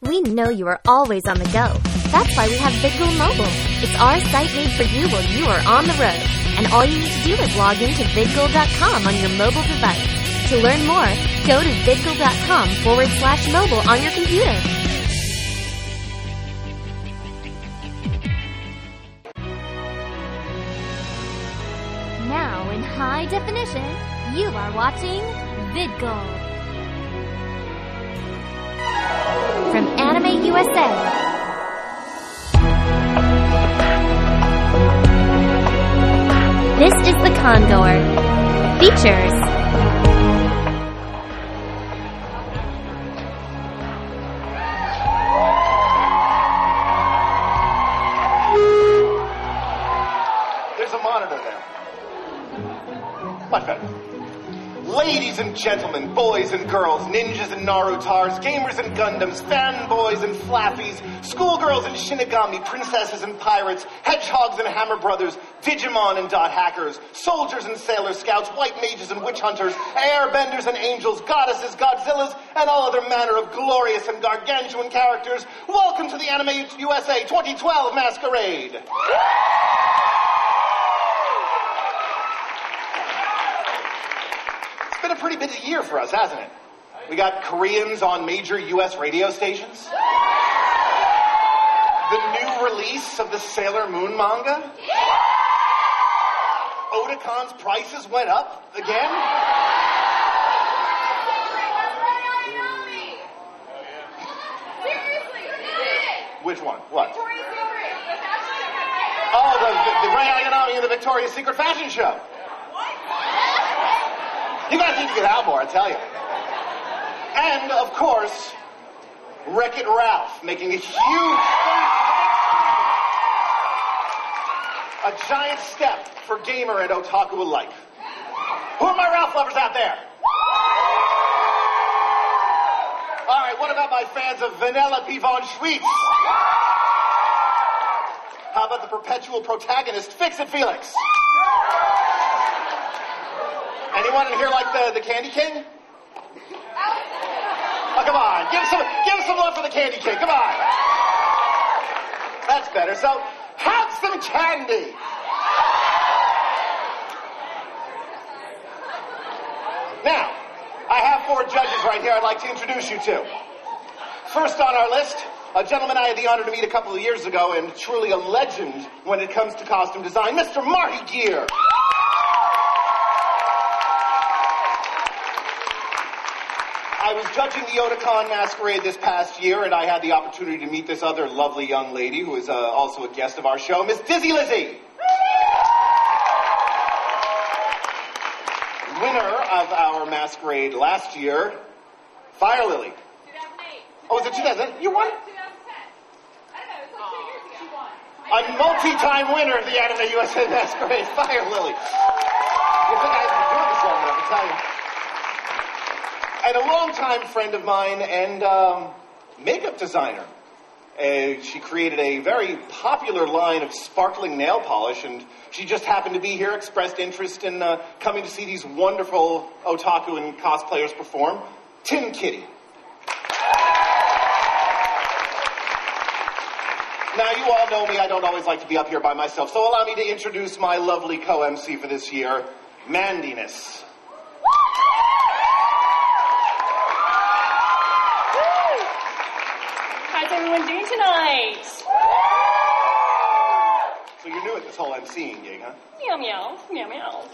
We know you are always on the go. That's why we have VidGoal Mobile. It's our site made for you while you are on the road. And all you need to do is log into vidgoal.com on your mobile device. To learn more, go to vidgoal.com forward slash mobile on your computer. Now in high definition, you are watching VidGoal. Anime USA. This is the Condor. Features. And gentlemen, boys and girls, ninjas and Narutars, gamers and Gundams, fanboys and flappies, schoolgirls and Shinigami, princesses and pirates, hedgehogs and hammer brothers, Digimon and dot hackers, soldiers and sailor scouts, white mages and witch hunters, airbenders and angels, goddesses, Godzillas, and all other manner of glorious and gargantuan characters. Welcome to the Anime USA 2012 Masquerade. It's been a pretty busy year for us, hasn't it? We got Koreans on major U.S. radio stations. The new release of the Sailor Moon manga. Otakon's prices went up again. Which one? What? Oh, the, the, the Rei Ayanami and the Victoria's Secret fashion show. You to get out more, I tell you. And, of course, Wreck-It Ralph making a huge a giant step for gamer and otaku alike. Who are my Ralph lovers out there? All right, what about my fans of Vanellope von Schweetz? How about the perpetual protagonist, Fix It Felix? Anyone in here like the, the Candy King? Oh, come on. Give some, give some love for the Candy King. Come on. That's better. So, have some candy. Now, I have four judges right here I'd like to introduce you to. First on our list, a gentleman I had the honor to meet a couple of years ago and truly a legend when it comes to costume design, Mr. Marty Gear. Judging the Otakon Masquerade this past year, and I had the opportunity to meet this other lovely young lady who is uh, also a guest of our show, Miss Dizzy Lizzy. Winner of our Masquerade last year, Fire Lily. Oh, was it 2000? You won? 2010 i don't know it was like two years ago A multi-time winner of the Anime USA Masquerade, Fire Lily. You think I haven't been doing this long enough, I tell you and a longtime friend of mine and um, makeup designer. Uh, she created a very popular line of sparkling nail polish, and she just happened to be here, expressed interest in uh, coming to see these wonderful otaku and cosplayers perform. Tin Kitty. Now, you all know me, I don't always like to be up here by myself, so allow me to introduce my lovely co MC for this year, Mandiness. Everyone doing tonight? So you're new at this whole MCing gig, huh? Meow meow, meow meow.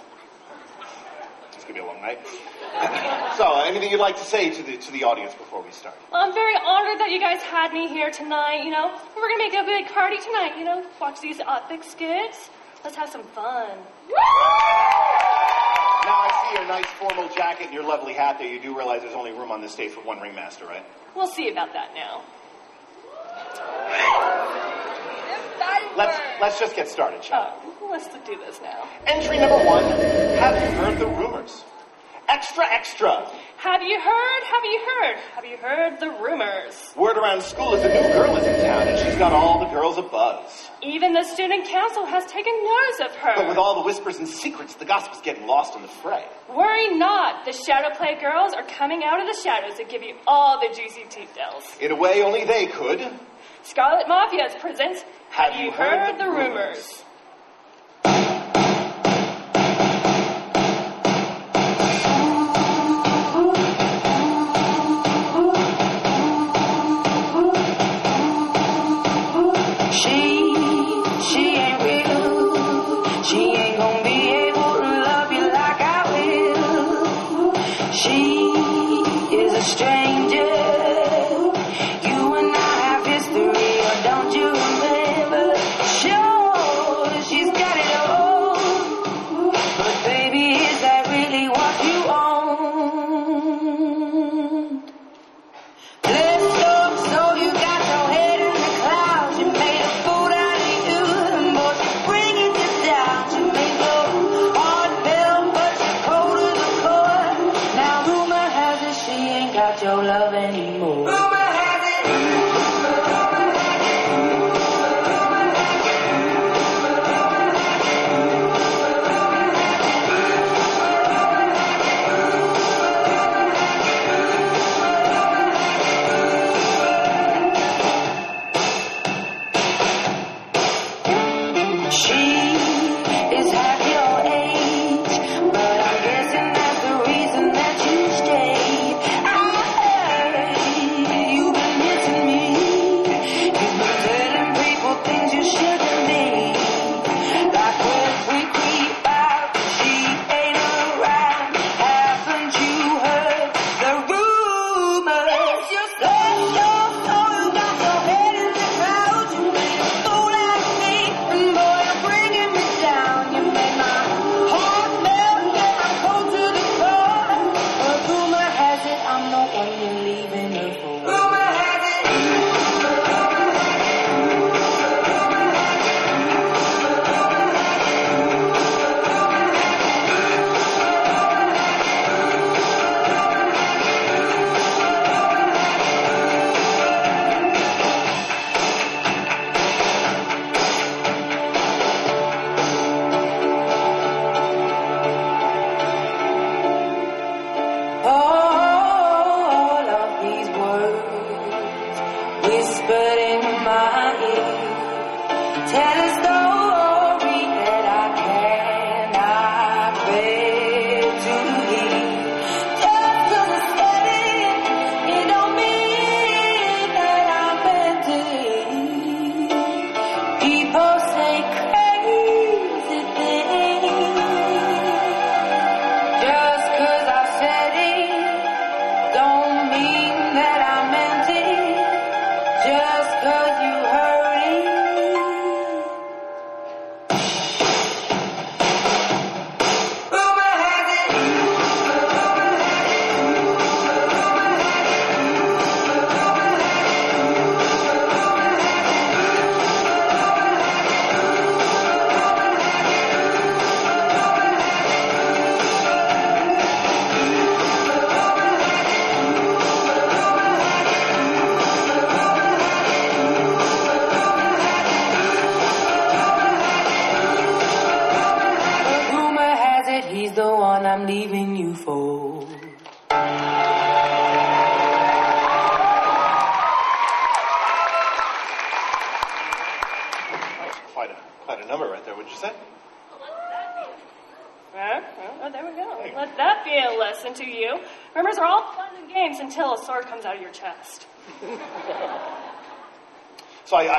It's gonna be a long night. so, anything you'd like to say to the to the audience before we start? Well, I'm very honored that you guys had me here tonight. You know, we're gonna make a big party tonight. You know, watch these epic skits. Let's have some fun. Now I see your nice formal jacket and your lovely hat there. You do realize there's only room on this stage for one ringmaster, right? We'll see about that now. Let's let's just get started, shall we? Oh, let's do this now. Entry number one. Have you heard the rumors? Extra, extra. Have you heard? Have you heard? Have you heard the rumors? Word around school is a new girl is in town, and she's got all the girls abuzz. Even the student council has taken notice of her. But with all the whispers and secrets, the gossip's getting lost in the fray. Worry not. The Shadow Play girls are coming out of the shadows to give you all the juicy details. In a way, only they could. Scarlet Mafias presents Have, You Heard, the rumors? She,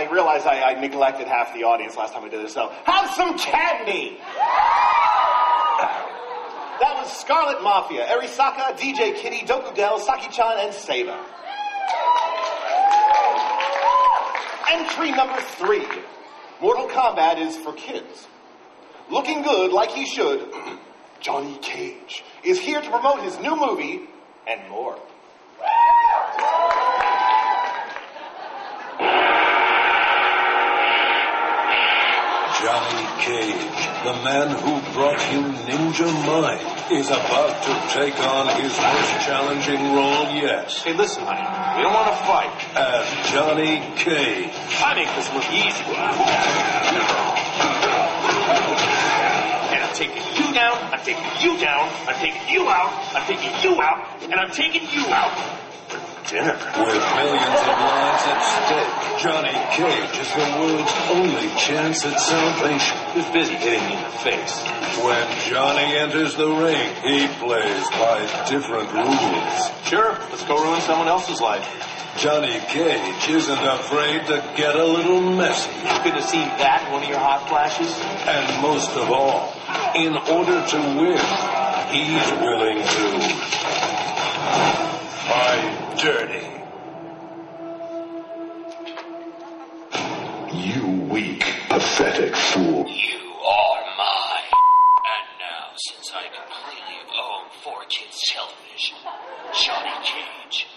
I, I realize I, I neglected half the audience last time we did this, so have some candy! That was Scarlet Mafia, Erisaka, DJ Kitty, Dokudel, Saki-chan, and Saba. Entry number three. Mortal Kombat is for kids. Looking good like he should, Johnny Cage is here to promote his new movie and more. Johnny Cage, the man who brought you Ninja Mime, is about to take on his most challenging role yet Hey, listen, honey. We don't want to fight. as Johnny Cage. I make this look easy. And I'm taking you down, I'm taking you down, I'm taking you out, I'm taking you out, and I'm taking you out. With millions of lives at stake, Johnny Cage is the world's only chance at salvation. Who's busy hitting me in the face? When Johnny enters the ring, he plays by different rules. Sure, let's go ruin someone else's life. Johnny Cage isn't afraid to get a little messy. You could have seen that in one of your hot flashes. And most of all, in order to win, he's willing to fight dirty. You weak, pathetic fool. You are mine. And now, since I completely own 4Kids television, Johnny Cage,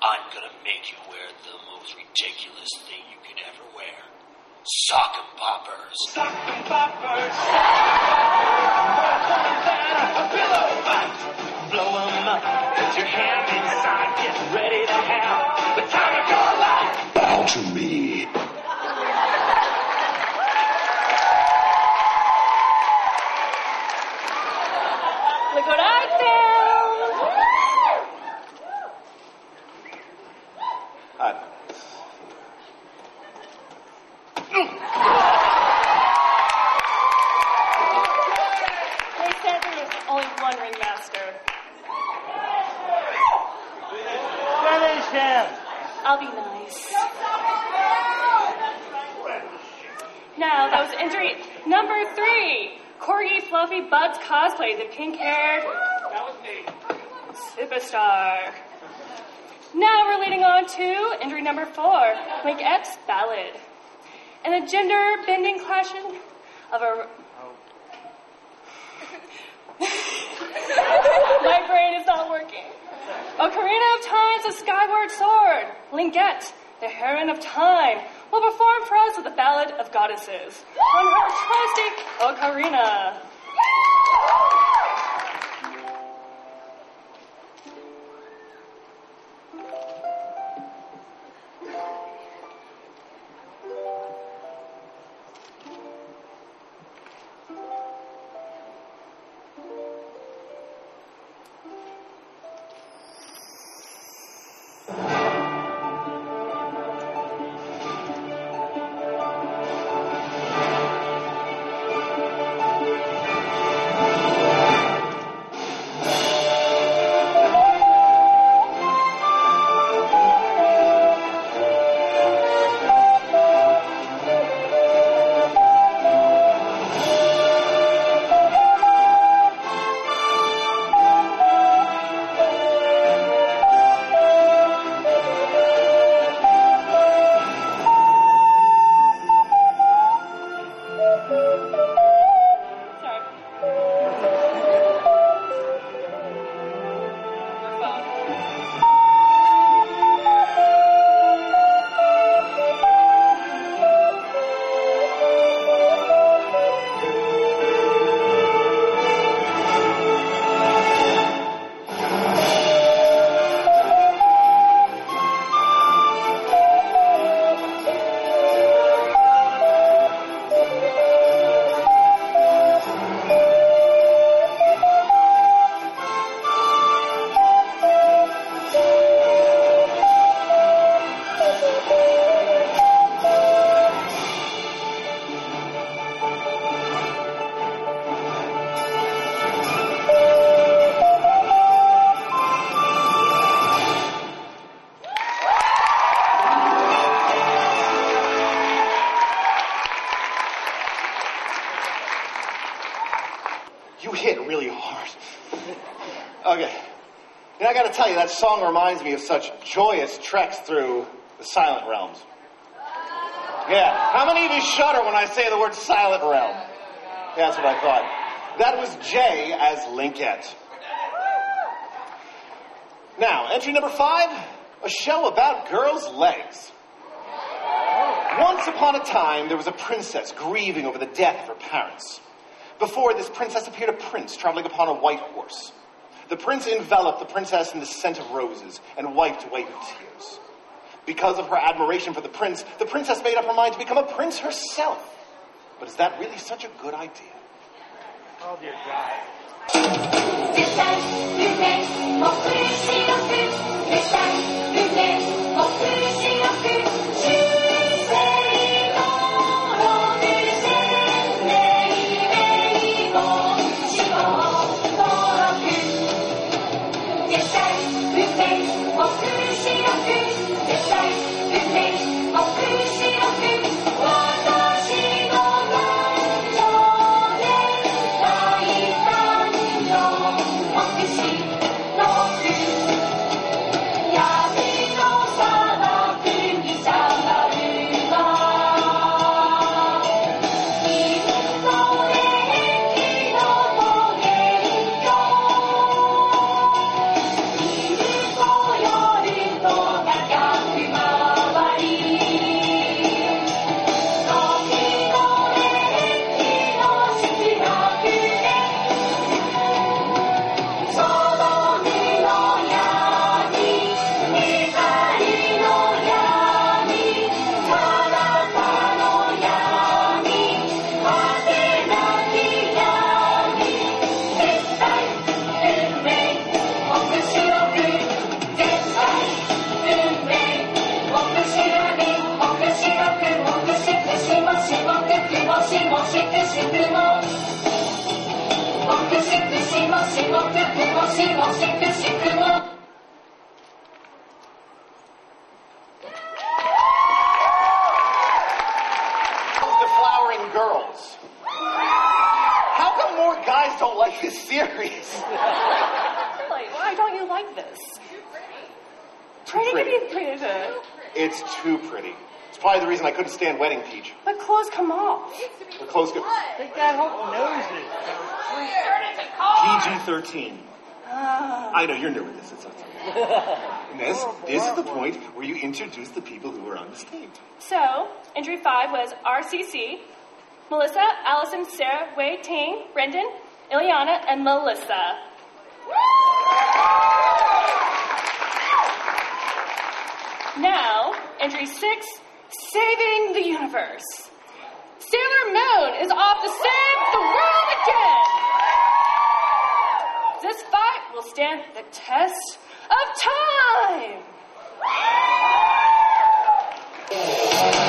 I'm gonna make you wear the most ridiculous thing you could ever wear. Sock Sock 'em poppers. Sock Sock 'em poppers. Blow 'em up. Put your hand inside. Get ready to have the time of your life. Bow to me. Look what I found. Hot. They said there was only one ringmaster. Finish him. I'll be nice. Now, that was injury number three. Corgi Fluffy Cosplay, the pink haired. That was me. Superstar. Now we're leading on to injury number four, Link X Ballad. And a gender bending clashing of a. My brain is not working. Ocarina of Time's A Skyward Sword. Linkette, the heroine of time, will perform for us with the Ballad of Goddesses on her trusty ocarina. That song reminds me of such joyous treks through the Silent Realms. Yeah. How many of you shudder when I say the word Silent Realm? That's what I thought. That was Jay as Linkette. Now, entry number five, a show about girls' legs. Once upon a time, there was a princess grieving over the death of her parents. Before this princess appeared a prince traveling upon a white horse. The prince enveloped the princess in the scent of roses and wiped away her tears. Because of her admiration for the prince, the princess made up her mind to become a prince herself. But is that really such a good idea? Oh dear God. The Flowering Girls. How come more guys don't like this series? Really? Why don't you like this? Pretty, pretty. pretty, pretty. It's too pretty. It's probably the reason I couldn't stand Wedding Peach. But clothes come off. The clothes go Take that whole noses. PG-13. I know you're new at this. It's okay. And this, this is the point where you introduce the people who are on the stage. So, injury five was RCC, Melissa, Allison, Sarah, Wei, Ting, Brendan, Ileana, and Melissa. Now, entry six, saving the universe. Sailor Moon is off to save the world again. This fight will stand the test of time.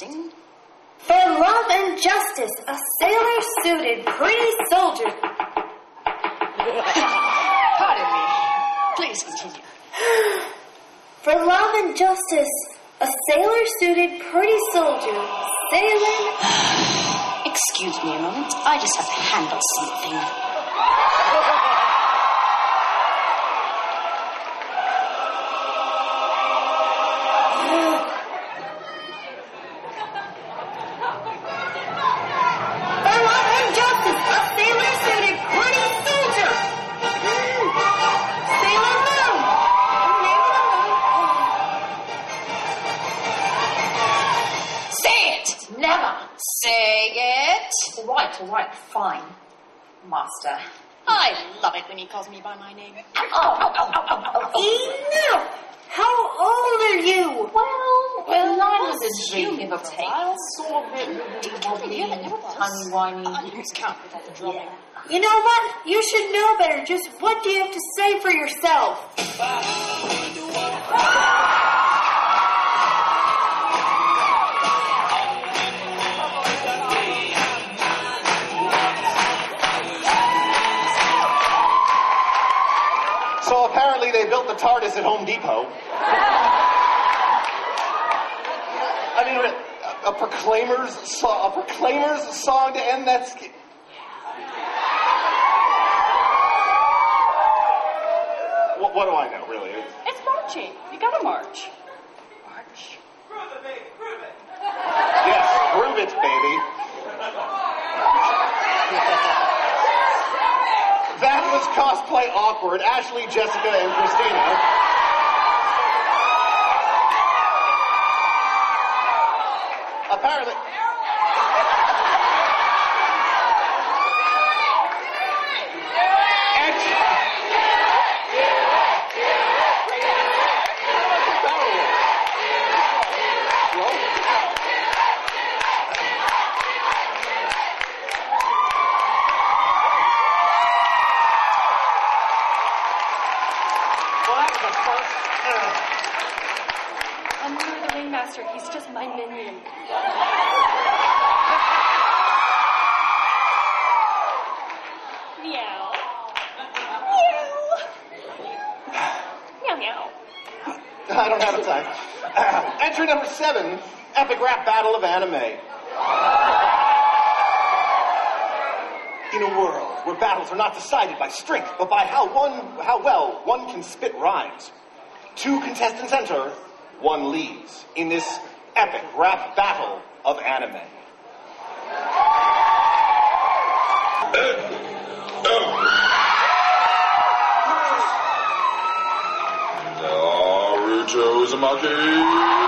For love and justice, a sailor suited pretty soldier. Pardon me. Please continue. For love and justice, a sailor suited pretty soldier. Sailing. Excuse me a moment. I just have to handle something. Master. I love it when he calls me by my name. Enough! How old are you? Well, well, I was a dream, give or take. profile. Sort of wibbly wobbly, Yeah, it was. tiny whiny. I lose count without the drumming. You know what? You should know better. Just what do you have to say for yourself? Built the TARDIS at Home Depot. I mean, a, Proclaimers song, a Proclaimers song to end that. Sk- what, what do I know, really? It's- marching. You gotta. March. Yes, prove it, baby. Cosplay awkward. Ashley, Jessica, and Christina. Apparently. Well, that was the first. uh, I'm not the ringmaster. He's just my minion. Meow. Meow. Meow meow. I don't have time. Uh, entry number seven Epic Rap Battle of Anime. In a world where battles are not decided by strength, but by how one, how well one can spit rhymes, two contestants enter, one leaves in this epic rap battle of anime. Naruto Uzumaki.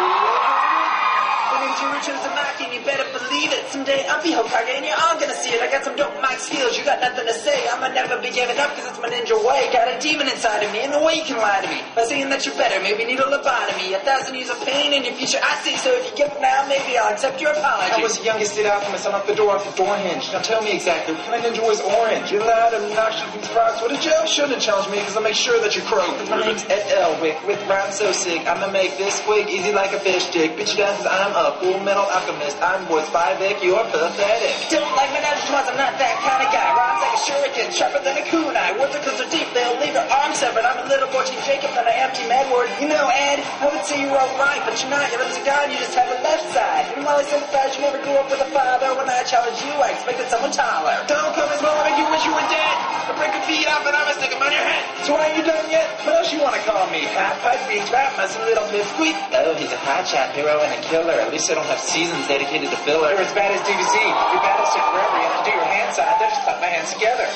Uzumaki, and you better believe it. Someday I'll be Hokage, and you're all gonna see it. I got some dope mic skills. You got nothing to say. I'ma never be giving up, cause it's my ninja way. Got a demon inside of me, and no way you can lie to me. By saying that you're better, maybe need a lobotomy. A thousand years of pain in your future. I see, so if you give up now, maybe I'll accept your apology. I was the youngest State Alchemist. I'm up the door off the door hinge. Now tell me exactly, what kind of ninja was orange? You're loud, obnoxious, and rocks. What a joke. Shouldn't challenge me, because I'll make sure that you croak. My name's Ed Elric, with rhymes so sick. I'ma make this quick, easy like a fish stick. Bitch you down, cause I'm a full metal alchemist. I'm voice 5 you're pathetic. Don't like my natural I'm not that kind of guy. Rhymes like a shuriken, sharper than a kunai. Words are so deep, they'll leave your arm severed. I'm a little boy named Jacob, and I empty mad word. You know, Ed, I would say you're alright, but you're not. You're a god, you just have a left side. And while I sympathize, you never grew up with a father. When I challenge you, I expected someone taller. Don't come as well, make you wish you were dead. I break your feet off and I'ma stick 'em on your head. So are you done yet? What else you wanna call me? Half pipe, beat trap, my little pipsqueak. Oh, he's a hot shot hero and a killer. At least I don't have seasons dedicated to filler. You're as bad as DBZ. Your battles took forever. You have to do your hand signs. I just clap my hands together.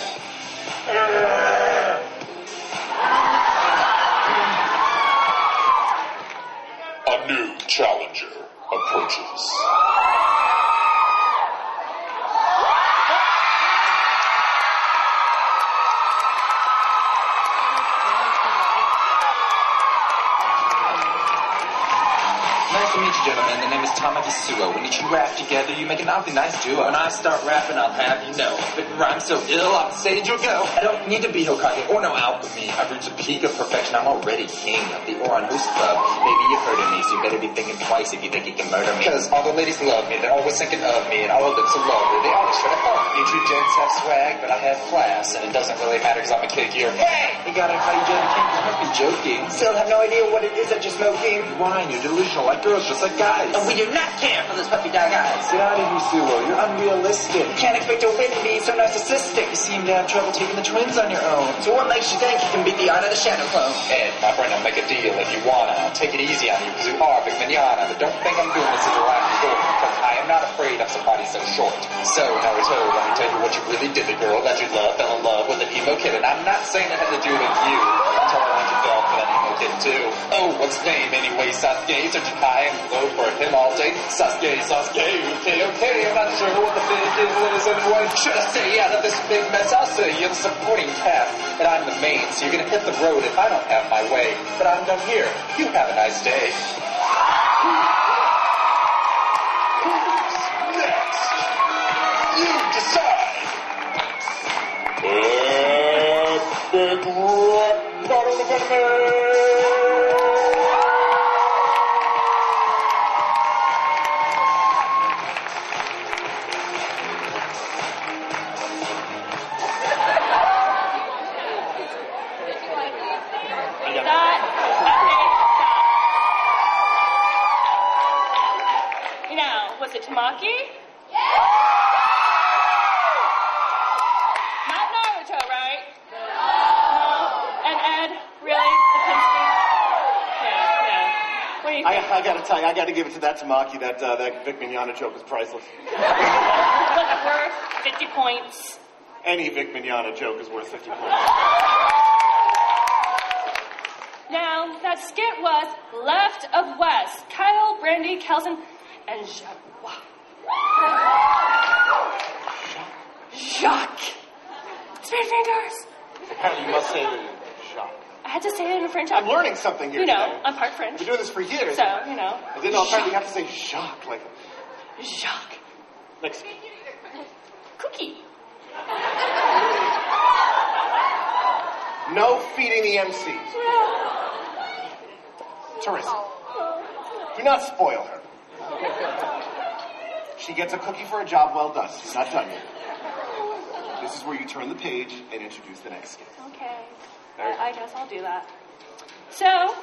A new challenger approaches. To meet you, gentlemen. The name is Tamaki Suo. When you two rap together, you make an awfully nice duo. When I start rapping, I'll have you know. But it rhymes so ill, on stage you'll go. I don't need to be Hokage or no alchemy. I've reached the peak of perfection. I'm already king of the Ouran Oranus Club. Maybe you've heard of me, so you better be thinking twice if you think you can murder me. Because all the ladies love me, they're always thinking of me, and all of them so lovely. They always try to help me. You two gents have swag, but I have class, and it doesn't really matter because I'm a kid here. Hey! You gotta call you King, you must be joking. Still have no idea what it is that you're smoking. Wine, you're delusional, like girls, just like guys. And we do not care for those puppy dog eyes. Get out of here, Suo. You're unrealistic. You can't expect to win me so narcissistic. You seem to have trouble taking the twins on your own. So what makes you think you can beat the art of the shadow clone? Ed, my friend, I'll make a deal if you wanna. I'll take it easy on you because you are a big manana. But don't think I'm doing this as a last resort because I am not afraid of somebody so short. So, Naruto, let me tell you what you really did. The girl that you love fell in love with an emo kid. And I'm not saying it had to do with you. I'm telling you you fell for that kid too. Oh, what's name anyway? Sasuke, searching high and low for him all day. Sasuke, Sasuke, okay, okay. I'm not sure what the big deal is anyway. Should I stay out of this big mess? I'll say you're the supporting cast, and I'm the main, so you're gonna hit the road if I don't have my way. But I'm done here. You have a nice day. You decide. Epic rap I gotta I gotta give it to that Tamaki. That uh, that Vic Mignogna joke was priceless. Worth 50 points? Any Vic Mignogna joke is worth 50 points. Now, that skit was Left of West. Kyle, Brandy, Kelson, and Jacques. Jacques. Three fingers. you must say Jacques. I had to say it in French. I'm learning something here You know, today. I'm part French. been doing this for years. So, you know. I didn't know apparently you have to say Jacques, like Jacques. like Cookie. no feeding the MCs. Teresa, do not spoil her. She gets a cookie for a job well done. She's not done yet. This is where you turn the page and introduce the next skit. Okay. I, I guess I'll do that. So,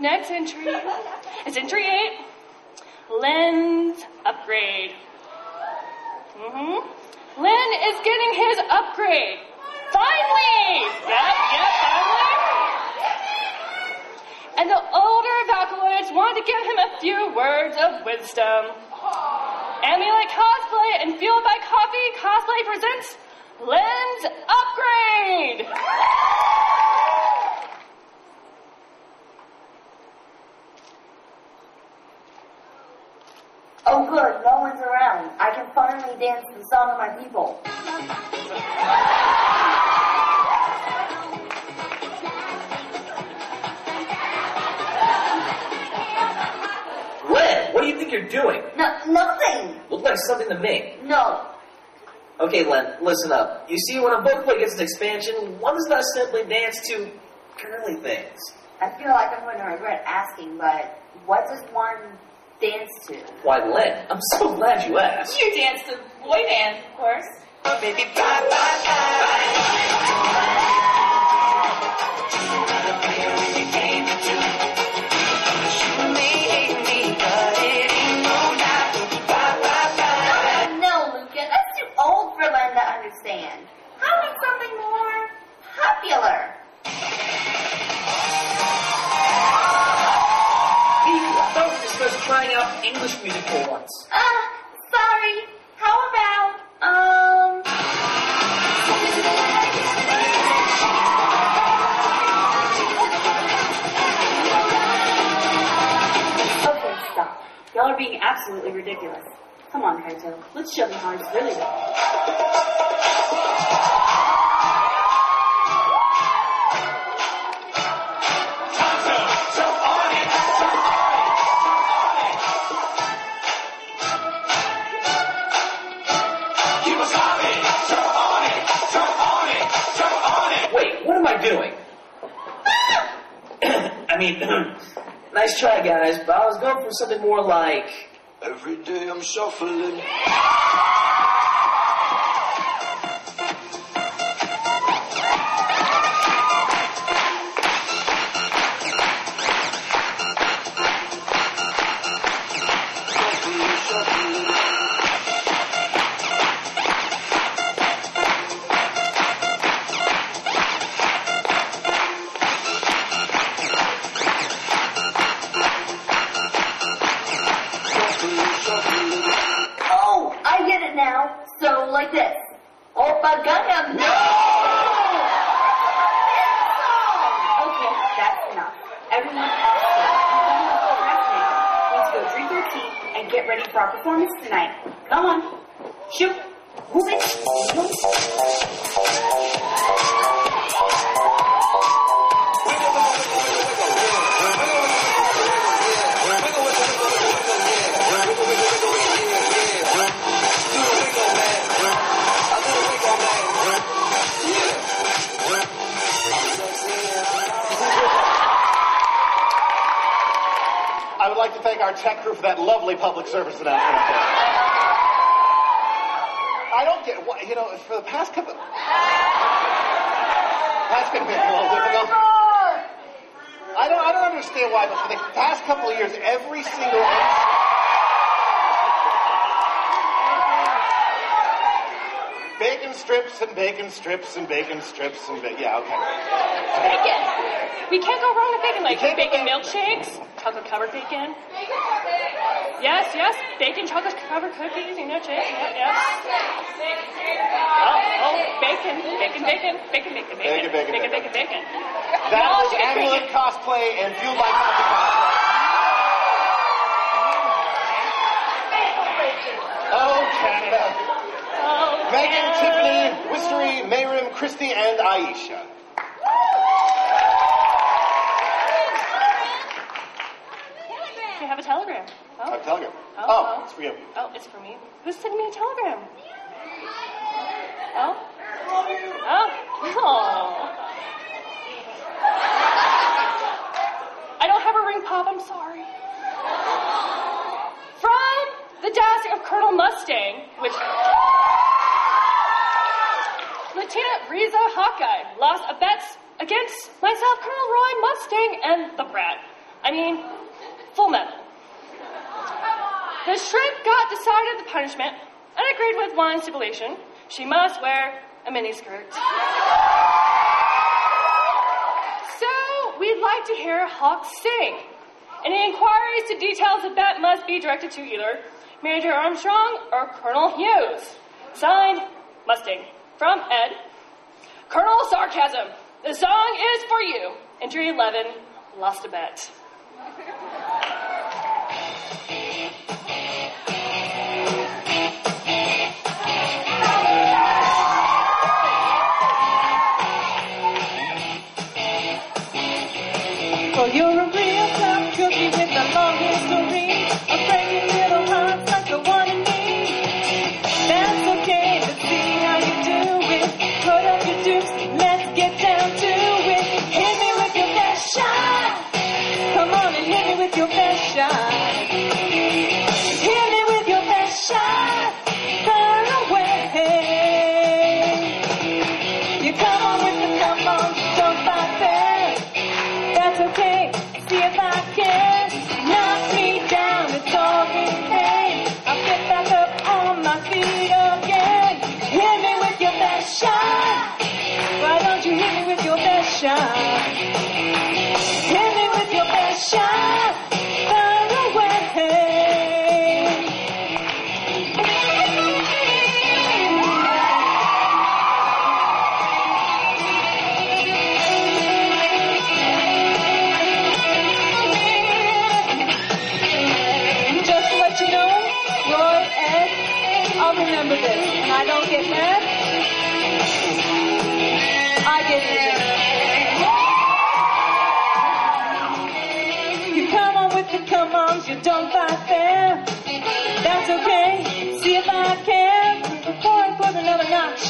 next entry is entry eight Len's upgrade. Mm-hmm. Len is getting his upgrade. Finally! Yep, yep, finally. And the older Vocaloids wanted to give him a few words of wisdom. Emulate Cosplay and Fueled by Coffee Cosplay presents Len's Upgrade! Good, no one's around. I can finally dance to the song of my people. Len, what do you think you're doing? No, nothing. Look like something to me. No. Okay, Len, listen up. You see, when a book play gets an expansion, one does not simply dance to girly things. I feel like I'm going to regret asking, but what does one dance to? Why, Len, I'm so glad you asked. You dance to boy band, of course. Oh, Baby, bye, bye, bye. No, Luka, that's too old for understand. How about something more popular? English music for once. Uh, sorry. How about, um... Okay, stop. Y'all are being absolutely ridiculous. Come on, Kaito. Let's show them how it's really done. Wait, what am I doing? I mean, nice try, guys, but I was going for something more like. Every day I'm shuffling. tech crew for that lovely public service announcement. I don't get what you know for the past couple. That's going to be a little difficult. I don't. I don't understand why, but for the past couple of years, every single. bacon strips and bacon strips and bacon strips and bacon. Yeah, okay. Bacon. We can't go wrong with bacon. Like bacon milkshakes, chocolate covered bacon. Yes, yes, bacon chocolate covered cookies. You know, chick. Yep, yep. Oh, oh, bacon, bacon, bacon, bacon, bacon, bacon, Bacon, bacon, bacon, bacon, bacon. That was bacon. cosplay and Fueled by cosplay. Oh, Canada. Oh, Megan. Tiffany, Wistery, Mayrim, Christy, and Aisha. Have a telegram. Oh. I'm telling you. Oh, Oh, oh. it's for you. Oh, it's for me. Who's sending me a telegram? Oh? Oh? Oh. I don't have a ring pop, I'm sorry. From the desk of Colonel Mustang, which Lieutenant Riza Hawkeye lost a bet against myself, Colonel Roy Mustang, and the brat. I mean, full metal. The shrimp got decided the punishment and agreed with one stipulation. She must wear a miniskirt. So, we'd like to hear Hawk sing. Any inquiries to details of that must be directed to either Major Armstrong or Colonel Hughes. Signed, Mustang. From Ed. Colonel Sarcasm. The song is for you. Entry 11, lost a bet.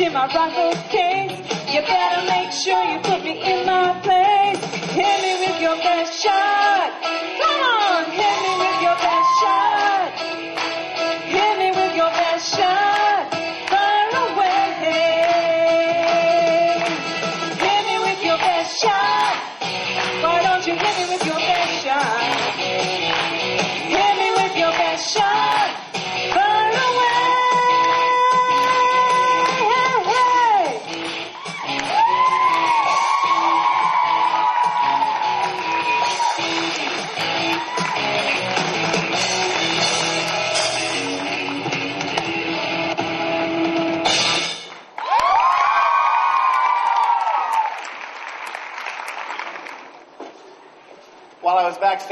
In my rifle case, you better make sure you put me in my place. Hit me with your best shot.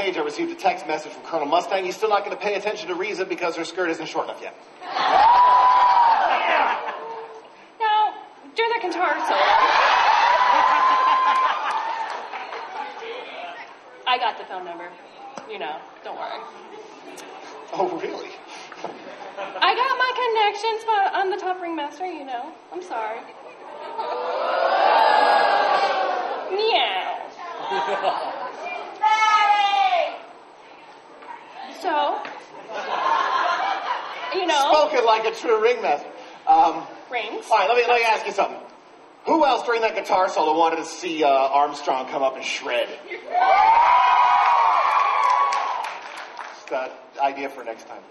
I I received a text message from Colonel Mustang. He's still not going to pay attention to Riza because her skirt isn't short enough yet. Now, during the guitar solo, I got the phone number. You know, don't worry. Oh, really? I got my connections but I'm the top ringmaster, you know. I'm sorry. Meow. So, you know, Spoken like a true ringmaster. Um, rings. all right, let me, let me ask you something. Who else during that guitar solo wanted to see uh, Armstrong come up and shred? Just an idea for next time.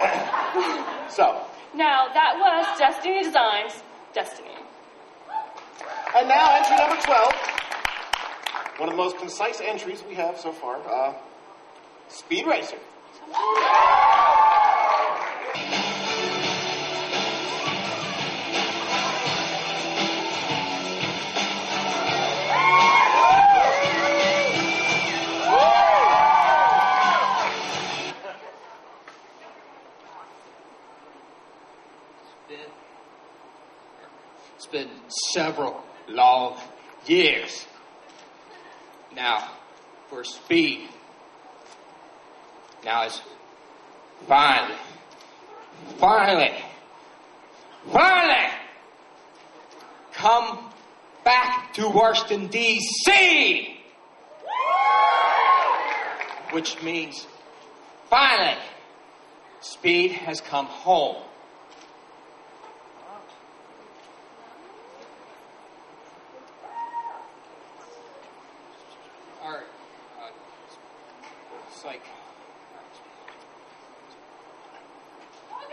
so, Now, that was Destiny Designs Destiny. And now, entry number 12. One of the most concise entries we have so far. Uh, Speed Racer. Several long years now for speed. Now it's finally, finally, finally come back to Washington, D.C. Which means finally, speed has come home. All right. Uh, it's like.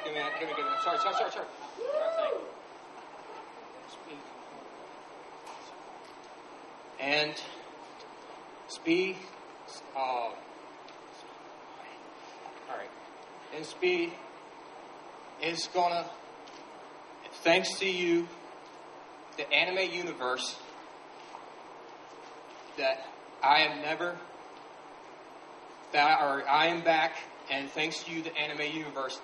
Give me that. Give me, give me that. Sorry, sorry, sorry, sorry. Sorry, thank you. Speed. And speed. Uh, all right. And speed is gonna, thanks to you, the anime universe, that I am never that or I am back and thanks to you the anime universe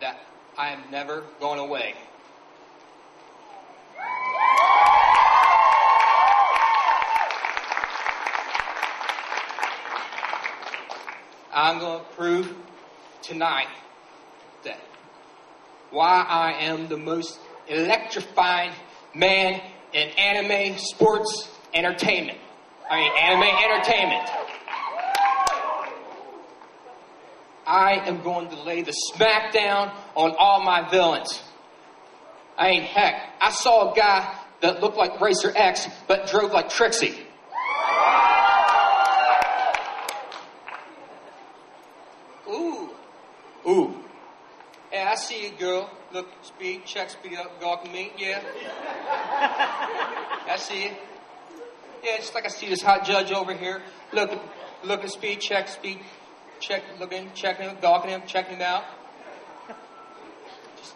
that I am never going away. I'm going to prove tonight why I am the most electrifying man in anime sports entertainment. I mean, anime entertainment. I am going to lay the smackdown on all my villains. I mean, heck, I saw a guy that looked like Racer X but drove like Trixie. Ooh, ooh. Yeah, I see you, girl. Look, speed, check, speed up, gawking me. Yeah. I see you. Yeah, just like I see this hot judge over here. Look, look at speed, check, speed, check, looking, checking him, gawking him, checking him out. Just,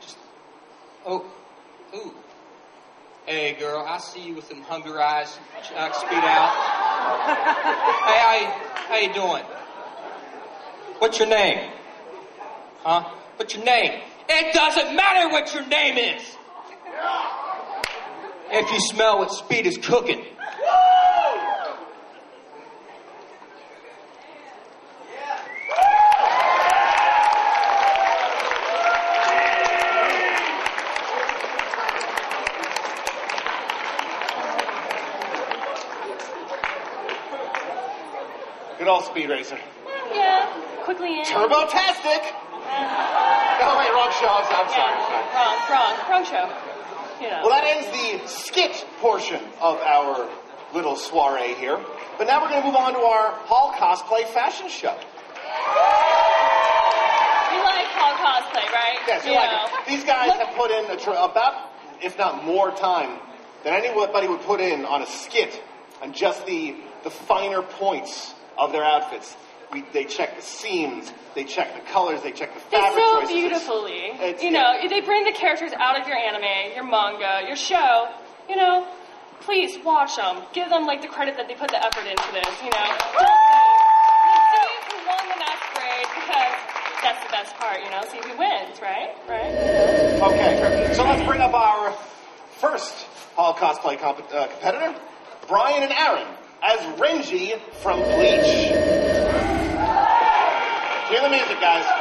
just, oh, ooh. Hey, girl, I see you with them hungry eyes. Check, speed out. hey, how you, how you doing? What's your name? Huh? What's your name? It doesn't matter what your name is. If you smell what speed is cooking. Good old Speed Racer. Yeah, quickly in. Turbo-tastic! Oh, wait, wrong show. I'm, I'm sorry. Yeah, wrong, wrong, wrong show. You know. Well, that ends the skit portion of our little soiree here. But now we're going to move on to our Hall cosplay fashion show. You like hall cosplay, right? Yes, you You like know. it. These guys have put in a tr- about, if not more time than anybody would put in on a skit on just the, the finer points of their outfits. We, they check the seams, they check the colors, they check the They fabric sew choices. beautifully. It's- you know, they bring the characters out of your anime, your manga, your show. You know, please watch them. Give them like the credit that they put the effort into this. You know, see who won the masquerade because that's the best part. You know, see who wins, right? Right. Okay, so let's bring up our first Hall cosplay comp- uh, competitor, Brian and Aaron, as Renji from Bleach. Hear the music, guys.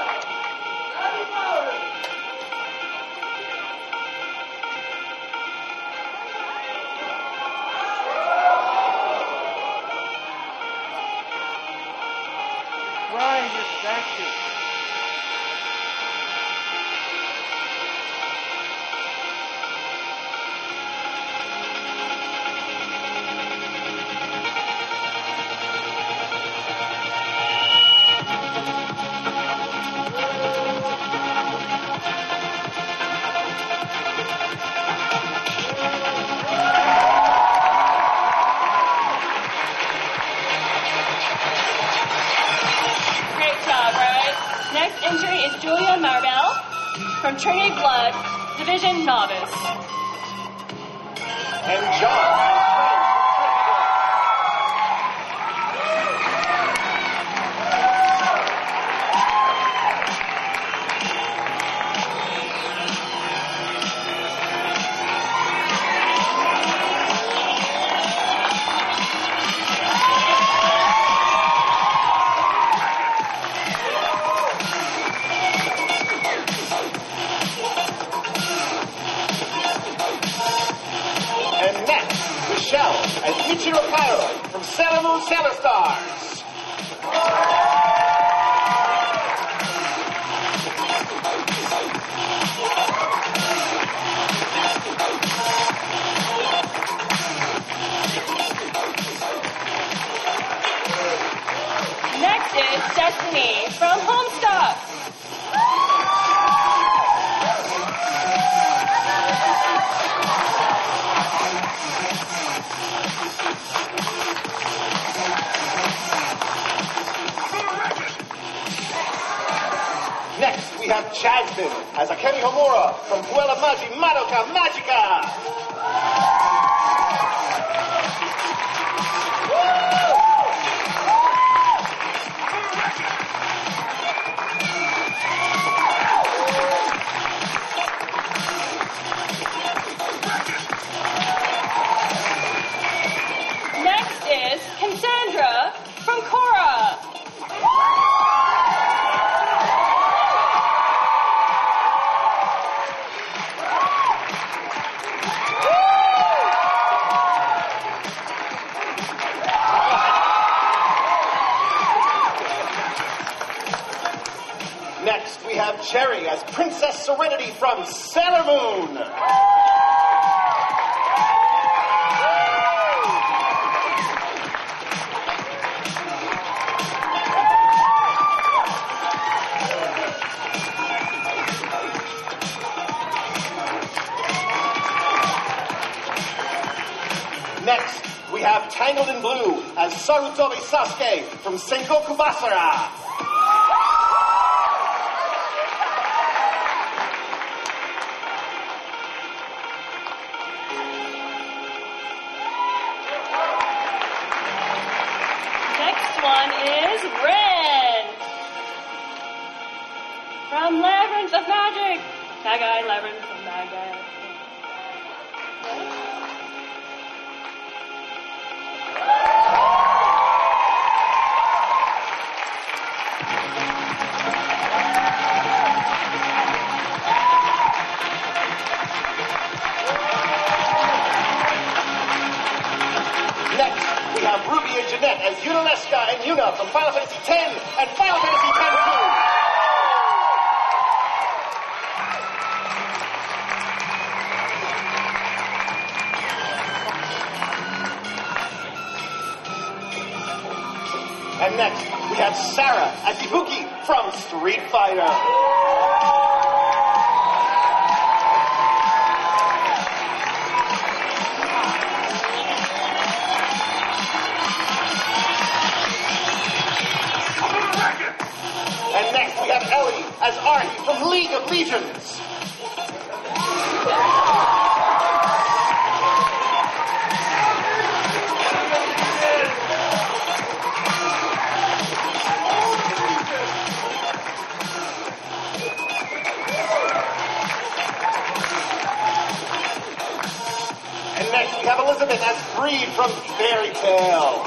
Next entry is Julia Marbell from Trinity Blood, Division Novice. And John. From Sailor Moon Stars. Next is Destiny from Jasmine as Akemi Homura from Puella Magi Madoka Magica. From Sailor Moon. Next, we have Tangled in Blue as Sarutobi Sasuke from Sengoku Basara. From Labyrinth of Magic. That guy, Labyrinth of Magic. Next, we have Ruby and Jeanette as Yunalesca and Yuna from Final Fantasy X and Final Fantasy X-2. And next, we have Sarah as Ibuki from Street Fighter. And next, we have Ellie as Artie from League of Legends. Elizabeth as Bree from Fairy Tail.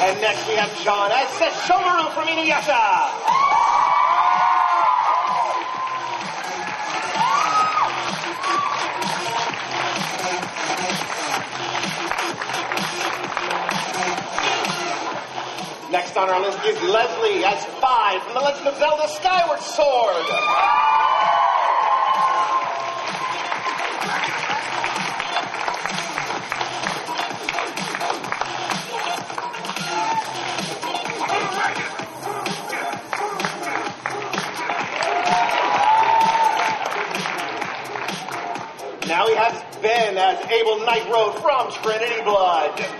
And next we have John as Sesshomaru from Inuyasha. on our list is Leslie as Five from The Legend of Zelda Skyward Sword. Now we have Ben as Abel Nightroad from Trinity Blood.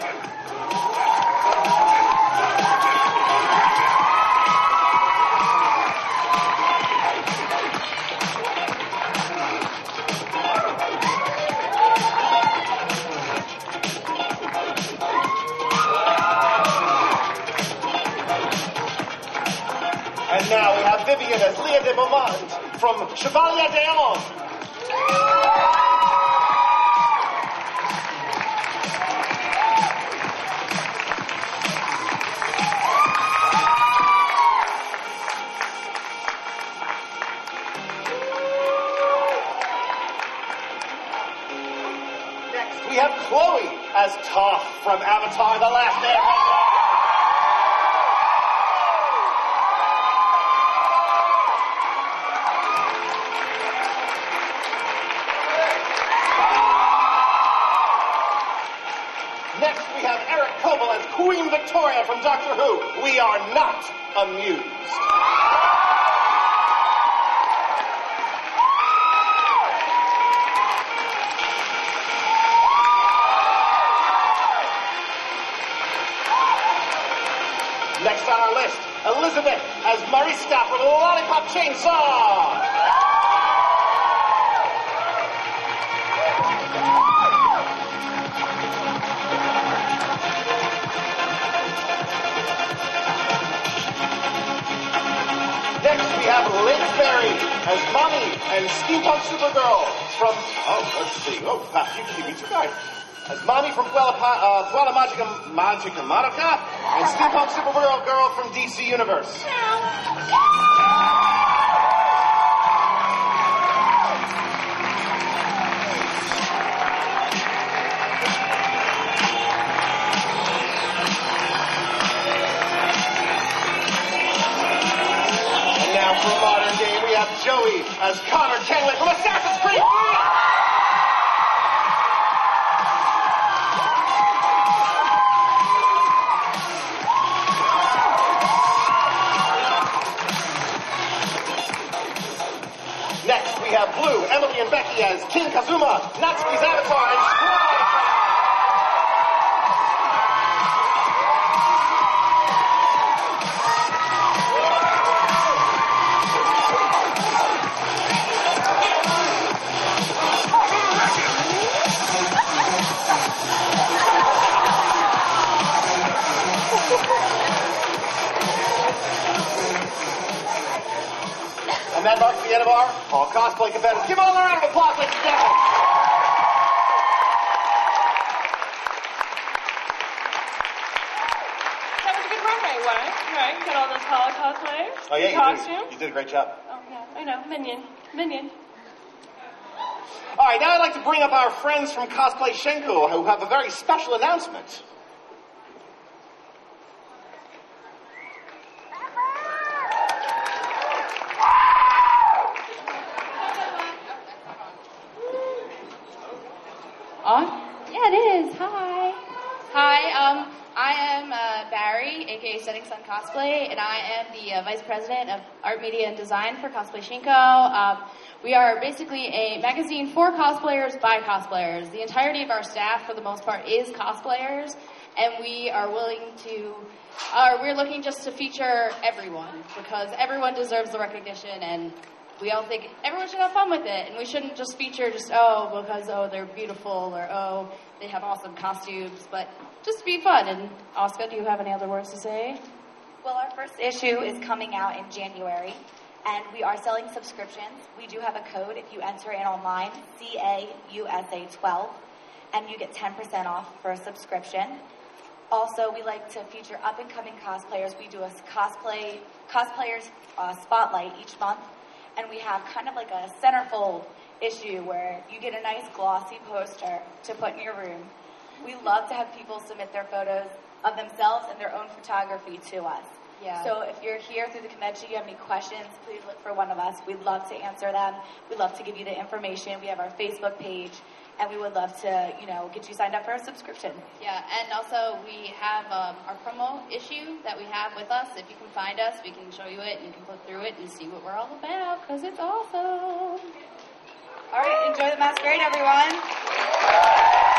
Chevalier d'Eon. Next we have Chloe as Toph from Avatar The Last Airbender. Amused. Next on our list, Elizabeth as Mariska from Lollipop Chainsaw. And Steampunk Supergirl from, oh, let's see, oh, ah, you keep me too guys. As Mami from Puella, uh, Puella Magica, Magica Magica and Steampunk Supergirl Girl from DC Universe. And now for modern Joey as Connor Kenway from Assassin's Creed 3. Next, we have Blue, Emily, and Becky as King Kazuma, Natsuki's Avatar, and the our All Cosplay Competitors. Give all a round of applause, ladies and gentlemen. That was a good runway, wasn't it? Right, got all those color cosplayers. Oh, yeah, you costume. did, you did a great job. Oh, yeah, I know. Minion. Minion. All right, now I'd like to bring up our friends from Cosplay Shenko who have a very special announcement. On? Yeah, it is. Hi. Hi. Um, I am uh, Barry, aka Setting Sun Cosplay, and I am the uh, Vice President of Art, Media, and Design for Cosplay Shinko. Um, we are basically a magazine for cosplayers by cosplayers. The entirety of our staff, for the most part, is cosplayers, and we are willing to. Uh, we're looking just to feature everyone because everyone deserves the recognition and we all think everyone should have fun with it, and we shouldn't just feature just oh because oh they're beautiful or oh they have awesome costumes, but just be fun. And Oscar, do you have any other words to say? Well, our first issue is coming out in January, and we are selling subscriptions. We do have a code if you enter in online, CAUSA12, and you get 10% off for a subscription. Also, we like to feature up and coming cosplayers. We do a cosplay cosplayers uh, spotlight each month, and we have kind of like a centerfold issue where you get a nice glossy poster to put in your room. We love to have people submit their photos of themselves and their own photography to us. Yeah. So if you're here through the convention, you have any questions, please look for one of us. We'd love to answer them. We'd love to give you the information. We have our Facebook page, and we would love to, you know, get you signed up for a subscription. Yeah, and also we have um, our promo issue that we have with us. If you can find us, we can show you it, and you can flip through it and see what we're all about because it's awesome. All right, enjoy the masquerade, everyone.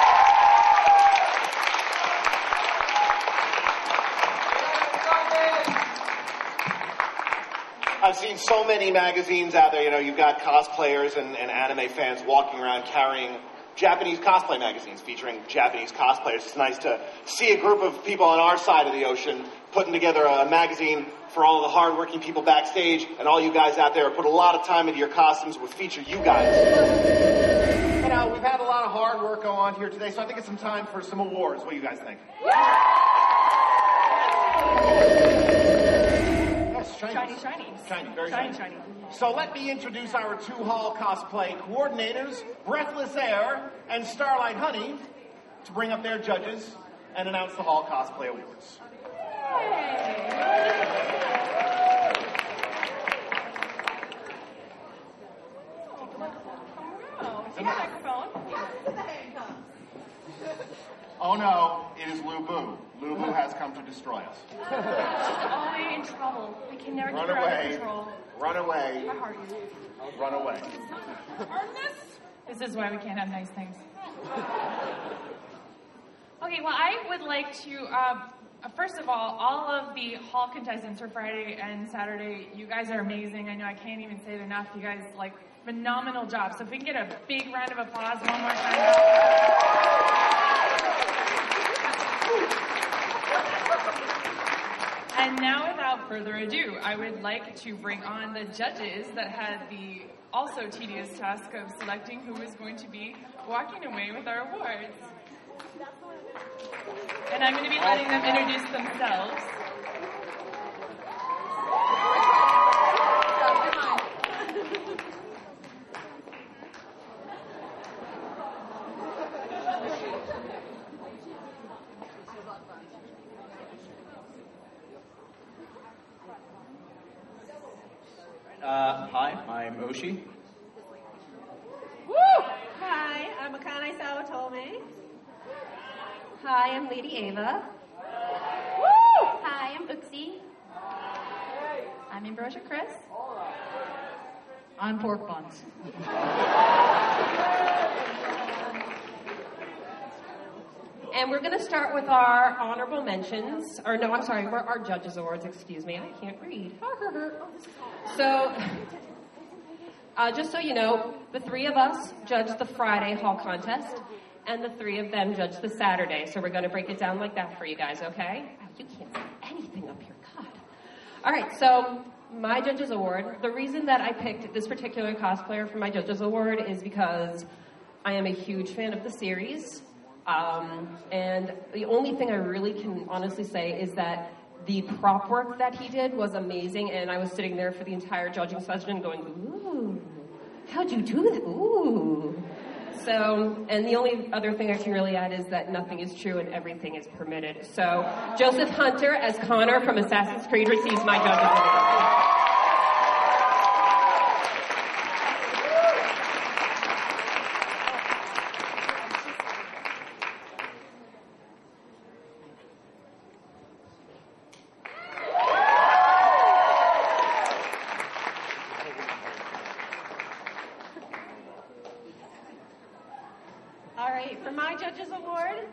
I've seen so many magazines out there. You know, you've got cosplayers and, and anime fans walking around carrying Japanese cosplay magazines featuring Japanese cosplayers. It's nice to see a group of people on our side of the ocean putting together a magazine for all of the hardworking people backstage and all you guys out there who put a lot of time into your costumes will feature you guys. You uh, know, we've had a lot of hard work go on here today, so I think it's some time for some awards. What do you guys think? Yes, shiny. Shiny, shiny. Shiny, very Shiny, shiny. shiny. So let me introduce our two hall cosplay coordinators, Breathless Air and Starlight Honey, to bring up their judges and announce the hall cosplay awards. Oh, take a microphone. Oh no, it is Lu Bu. Lu Bu has come to destroy us. Oh, we're in trouble. We can never Run keep her under away. control. Run away. My heart. Run away. This is why we can't have nice things. Okay, well, I would like to, uh, first of all, all of the hall contestants for Friday and Saturday, you guys are amazing. I know I can't even say it enough. You guys, like, phenomenal job. So if we can get a big round of applause one more time. And now, without further ado, I would like to bring on the judges that had the also tedious task of selecting who is going to be walking away with our awards. And I'm going to be letting them introduce themselves. Uh, hi, I'm Oshi. Woo! Hi, I'm Akane Sawatome. Hi, I'm Lady Ava. Woo! Hi, I'm Uxie. I'm Ambrosia Chris. I'm Pork Buns. And we're going to start with our honorable mentions, or no, I'm sorry, our judges awards. Excuse me, I can't read. So, uh, just so you know, the three of us judged the Friday hall contest, and the three of them judged the Saturday. So we're going to break it down like that for you guys, okay? You can't see anything up here, God. All right, so my judges award. The reason that I picked this particular cosplayer for my judges award is because I am a huge fan of the series. Um, and the only thing I really can honestly say is that the prop work that he did was amazing, and I was sitting there for the entire judging session going, ooh, how'd you do that? Ooh. So, and the only other thing I can really add is that nothing is true and everything is permitted. So, Joseph Hunter as Connor from Assassin's Creed receives my award. All right, for my judges award,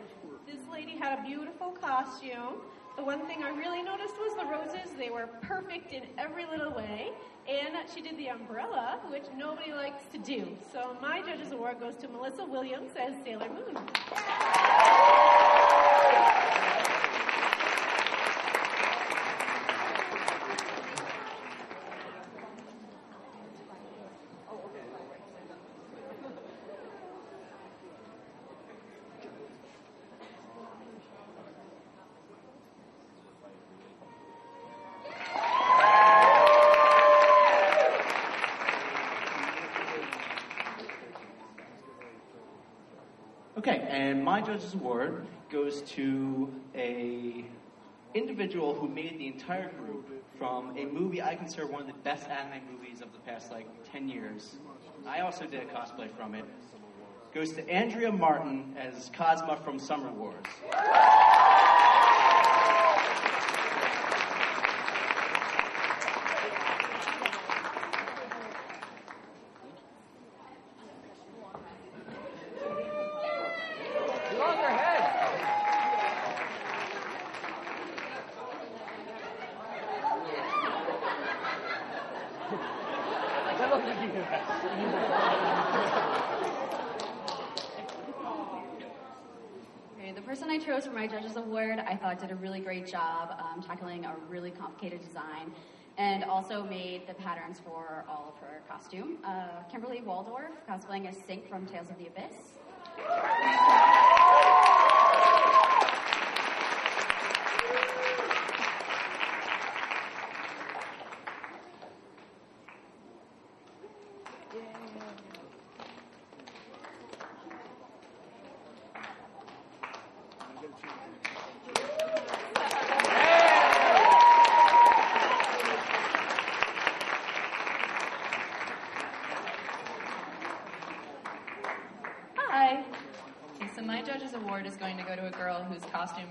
this lady had a beautiful costume. The one thing I really noticed was the roses. They were perfect in every little way. And she did the umbrella, which nobody likes to do. So my judges award goes to Melissa Williams as Sailor Moon. Okay, and my judge's award goes to a individual who made the entire group from a movie I consider one of the best anime movies of the past like 10 years. I also did a cosplay from it. Goes to Andrea Martin as Cosma from Summer Wars. person I chose for my Judges Award, I thought did a really great job um, tackling a really complicated design and also made the patterns for all of her costume. Uh, Kimberly Waldorf, cosplaying as Sync from Tales of the Abyss. Hi. Okay, so my judge's award is going to go to a girl whose costume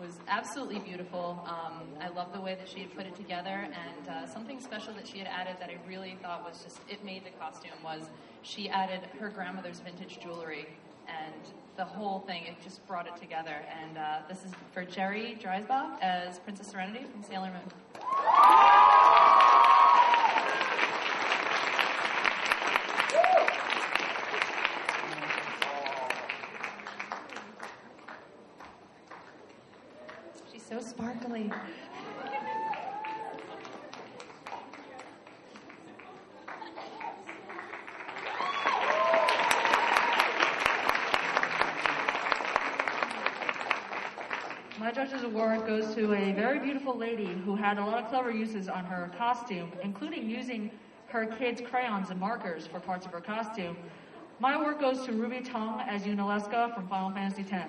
was absolutely beautiful. Um, I love the way that she had put it together, and uh, something special that she had added that I really thought was just it made the costume was she added her grandmother's vintage jewelry, and the whole thing it just brought it together. And uh, this is for Jerry Dreisbach as Princess Serenity from Sailor Moon. She's so sparkly. My judge's award goes to a very beautiful lady who had a lot of clever uses on her costume, including using her kids' crayons and markers for parts of her costume. My work goes to Ruby Tong as Yunalesca from Final Fantasy X.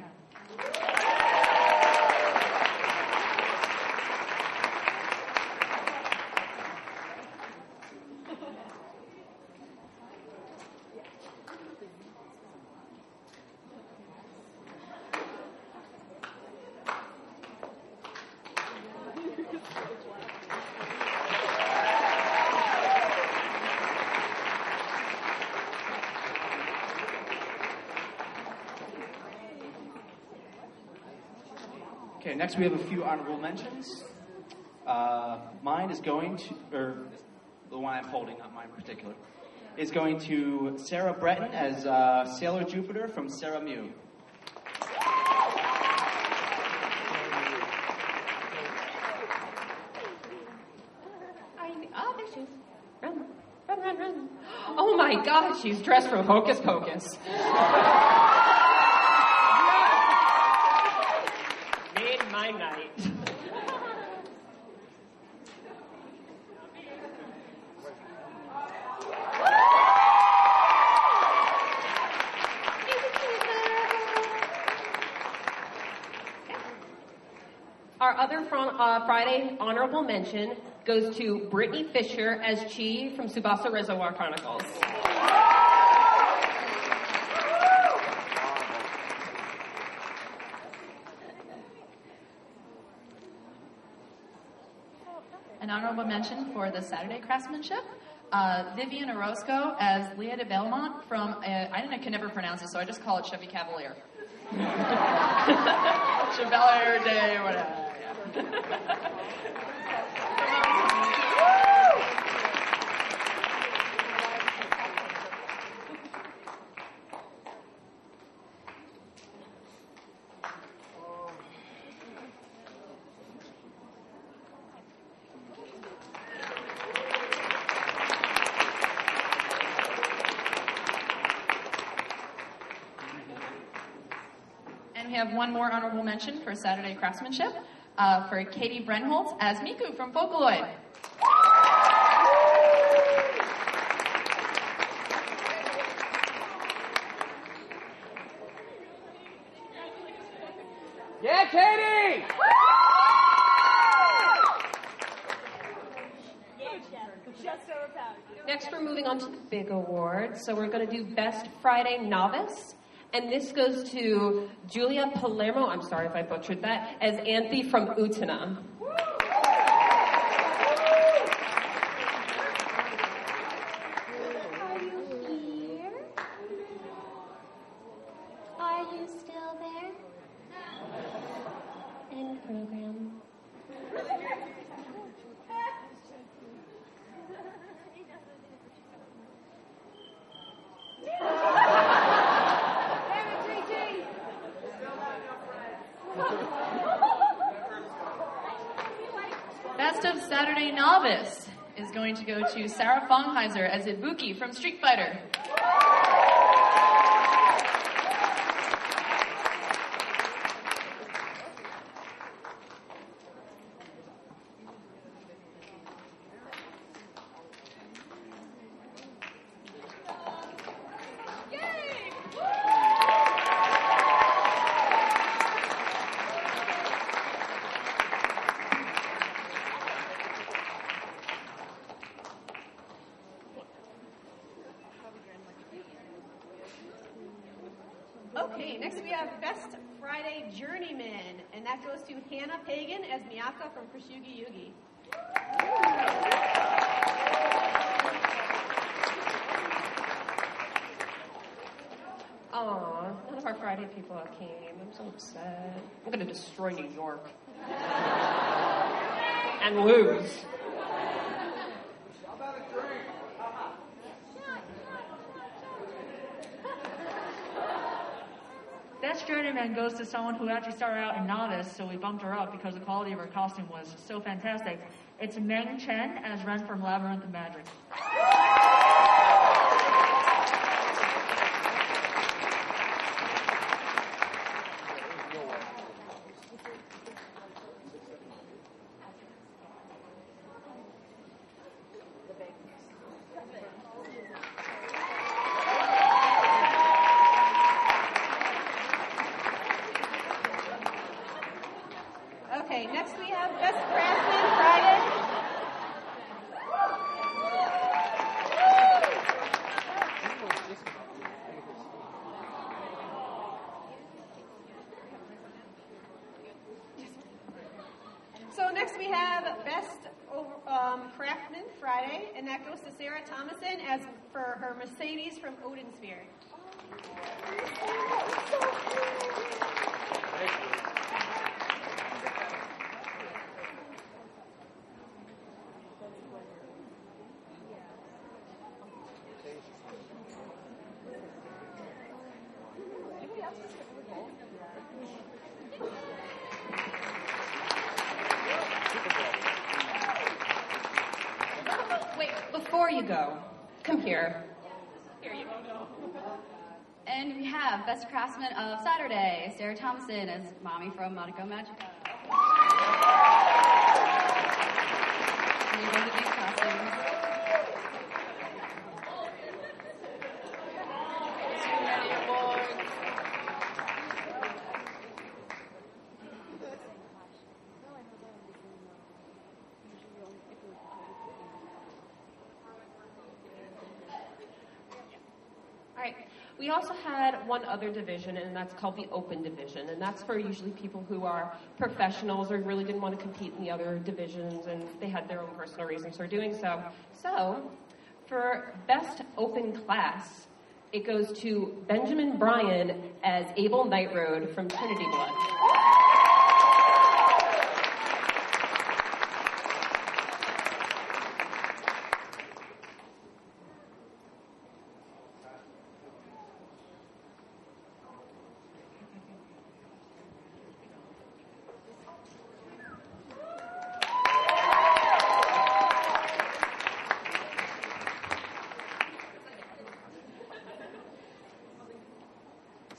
next we have a few honorable mentions. Uh, mine is going to, or the one I'm holding, not mine in particular, is going to Sarah Breton as uh, Sailor Jupiter from Sarah Mew. Oh. Oh my God, she's dressed from Hocus Pocus. Made my night. Our other fron- uh, Friday honorable mention goes to Brittany Fisher as Chi from Tsubasa Reservoir Chronicles. An honorable mention for the Saturday craftsmanship. Uh, Vivian Orozco as Lia de Beaumont from, uh, I don't know, can never pronounce it, so I just call it Chevy Cavalier. Chevalier Day, whatever. Yeah. And we have one more honorable mention for Saturday craftsmanship uh, for Katie Brenholtz as Miku from Vocaloid. Yeah, Katie! Next, we're moving on to the big award. So we're going to do Best Friday Novice. And this goes to Julia Palermo, I'm sorry if I butchered that, as Anthy from Utena. Are you here? Are you still there? End program. Saturday novice is going to go to Sarah Fongheiser as Ibuki from Street Fighter. Okay, next we have Best Friday Journeyman, and that goes to Hannah Pagan as Miyaka Kashugi Yugi. Aw, none of our Friday people came. I'm so upset. I'm gonna destroy New York. and lose. Journeyman goes to someone who actually started out in novice, so we bumped her up because the quality of her costume was so fantastic. It's Meng Chen as Ren from Labyrinth of Magic. Okay, next we have Best Craftsman Friday. So next we have Best Over- um, Craftsman Friday, and that goes to Sarah Thomason as for her Mercedes from Odin Sphere. Wait, before you go, come here. Here you go. And we have Best Craftsman of Saturday, Sarah Thompson as Mami from Madoka Magica. These are the big costumes. All right. We also had one other division, and that's called the open division, and that's for usually people who are professionals or really didn't want to compete in the other divisions, and they had their own personal reasons for doing so. So, for best open class, it goes to Benjamin Bryan as Abel Nightroad from Trinity Blood.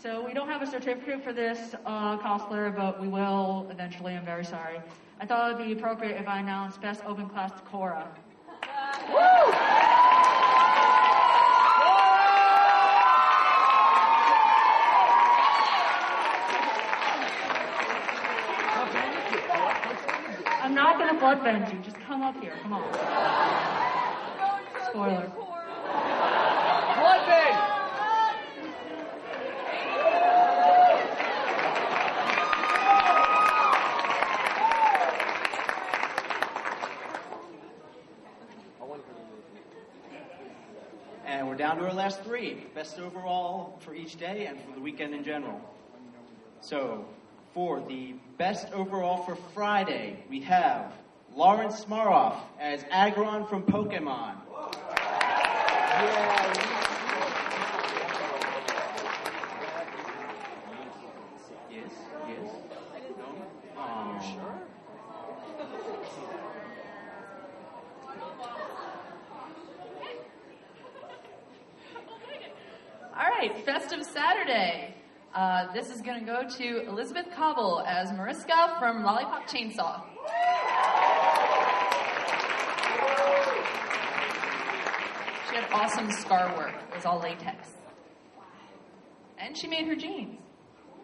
So we don't have a for this uh, cosplayer, but we will eventually. I'm very sorry. I thought it would be appropriate if I announced Best Open Class to Cora. I'm not going to bloodbend you. Just come up here. Come on. Spoiler. Bloodbend! And we're down to our last three. Best overall for each day and for the weekend in general. So, for the best overall for Friday, we have Lawrence Smaroff as Aggron from Pokemon. Yes, yes. No? Oh. right, Festive Saturday. Uh, this is going to go to Elizabeth Cobble as Mariska from Lollipop Chainsaw. She had awesome scar work. It was all latex. And she made her jeans.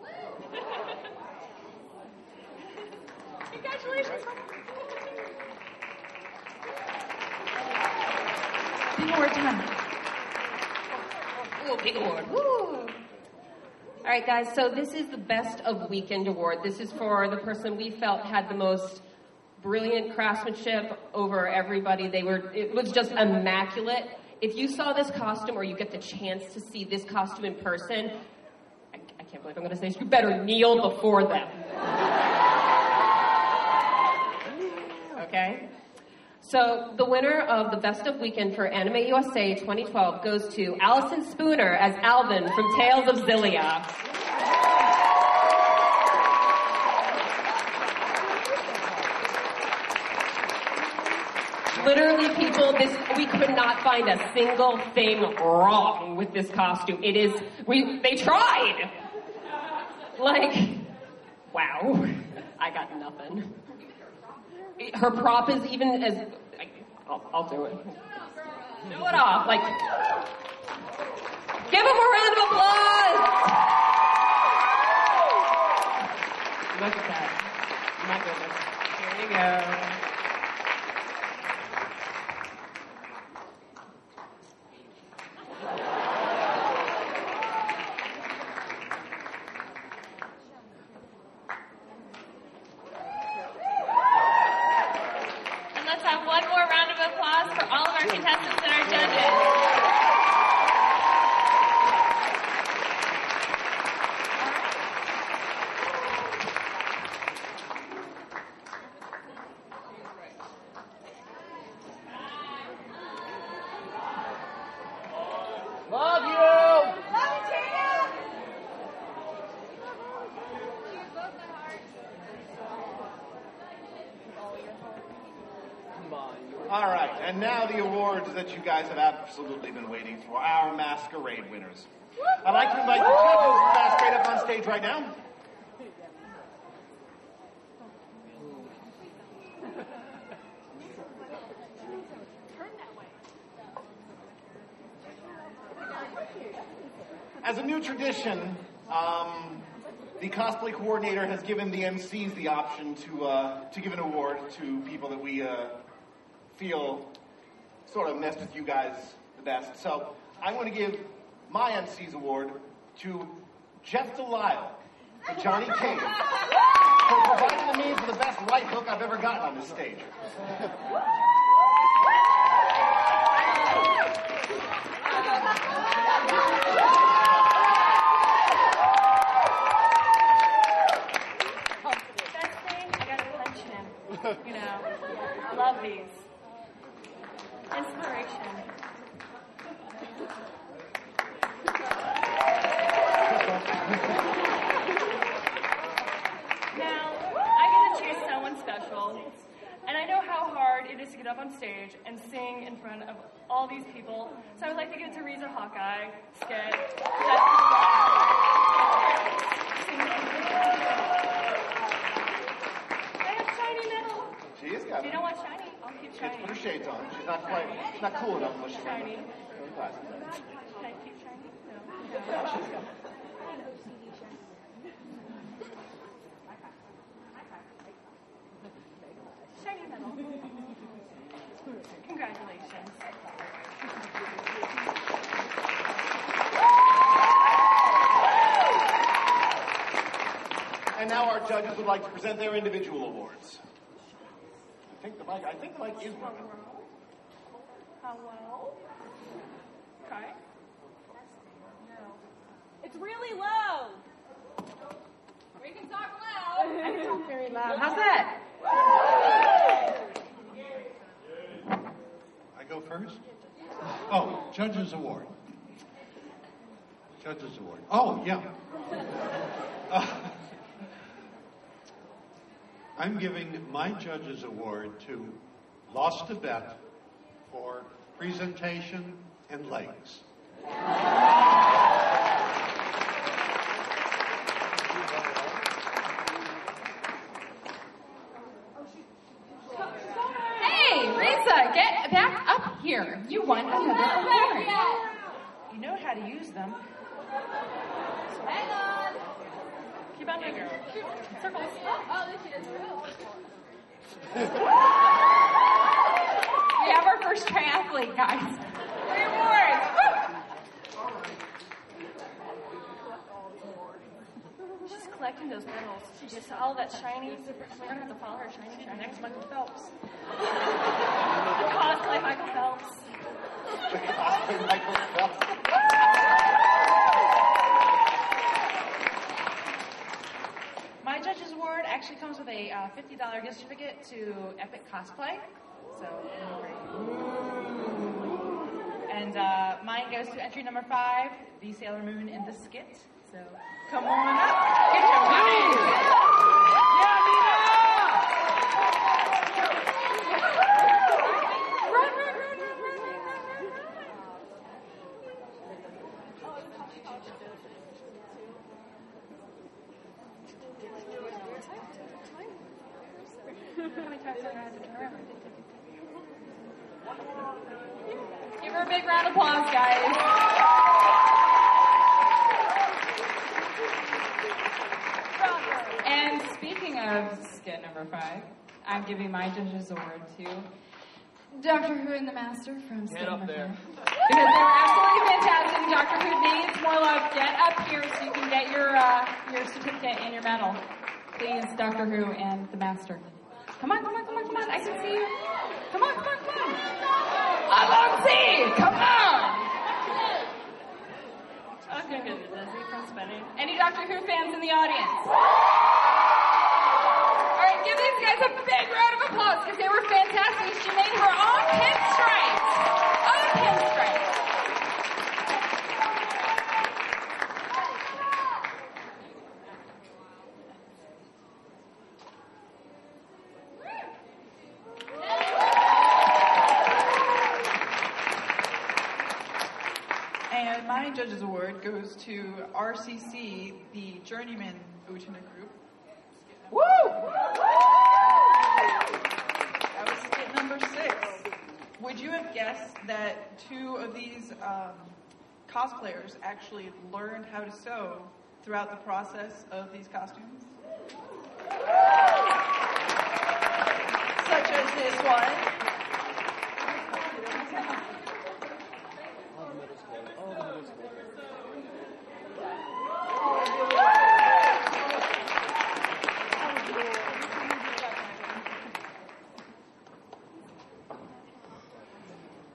Congratulations. Big award time. Ooh, big award. Woo. All right, guys, so this is the Best of Weekend Award. This is for the person we felt had the most brilliant craftsmanship over everybody. They were, it was just immaculate. If you saw this costume or you get the chance to see this costume in person, I, I can't believe I'm going to say this, you better kneel before them. Okay? So the winner of the Best of Weekend for Anime USA 2012 goes to Allison Spooner as Alvin from Tales of Xillia. Literally, people, this we could not find a single thing wrong with this costume. It is we they tried. Like, wow, I got nothing. Her prop is even as I, I'll, I'll do it. Show it off, like. Give him a round of applause. Look at that. My goodness. Here you go. And let's have one more round of applause for all of our contestants and our judges. Love you! All right, and now the awards that you guys have absolutely been waiting for, our masquerade winners. I'd like to invite the judges of stage right now. As a new tradition, um, the cosplay coordinator has given the MCs the option to uh, to give an award to people that we uh, feel sort of messed with you guys the best. So I'm going to give my MC's award to Jeff Delisle for Johnny King for providing me for the best right hook I've ever gotten on this stage. Best thing, I gotta punch. You know, love these. Inspiration. Now, I get to choose someone special, and I know how hard it is to get up on stage and sing in front of all these people. So I would like to give it to Riza Hawkeye, Sked. I have shiny metal. She is If got you don't want shiny, I'll keep shiny. put her shades on. She's not quite, she's not cool enough unless she's Shiny. glasses. Should I keep shiny? Yeah, she's got it. Shiny metal. Congratulations. And now our judges would like to present their individual awards. I think the mic, I think the mic is working. Hello? Okay. It's really low. We can talk loud. I can talk very loud. How's that? I go first? Oh, Judges Award. Judges Award. Oh, yeah. Uh, I'm giving my judges award to Lost a Bet for presentation and legs. Hey, Risa, get back up here. You won another award. You know how to use them. Hello. Keep on doing circles. Oh, oh, this is We have our first triathlete, guys. Three awards. She's collecting those medals. She just all that shiny. We're gonna have to follow her shiny. Our next Michael Phelps. Cosplay Michael Phelps. Michael Phelps. My Judges Actually comes with a uh, $50 gift certificate to Epic Cosplay. So, and uh, mine goes to entry number five, the Sailor Moon in the skit. So, come on up, get your money. Give her a big round of applause, guys. And speaking of skit number five, I'm giving my judges award to Doctor Who and the Master from Get up there. Because they were absolutely fantastic. Doctor Who needs more love. Get up here so you can get your uh, your certificate and your medal. Please, Doctor Who and the Master. Come on, come on, come on, come on. I can see you. Come on, come on, come on. Allons-y, come on. I was gonna from spinning. Any Doctor Who fans in the audience? All right, give these guys a big round of applause because they were fantastic. She made her own pinstripes. Own pinstripes. To RCC, the Journeyman Utena Group. Woo! That was skit number six. Would you have guessed that two of these um, cosplayers actually learned how to sew throughout the process of these costumes? Such as this one.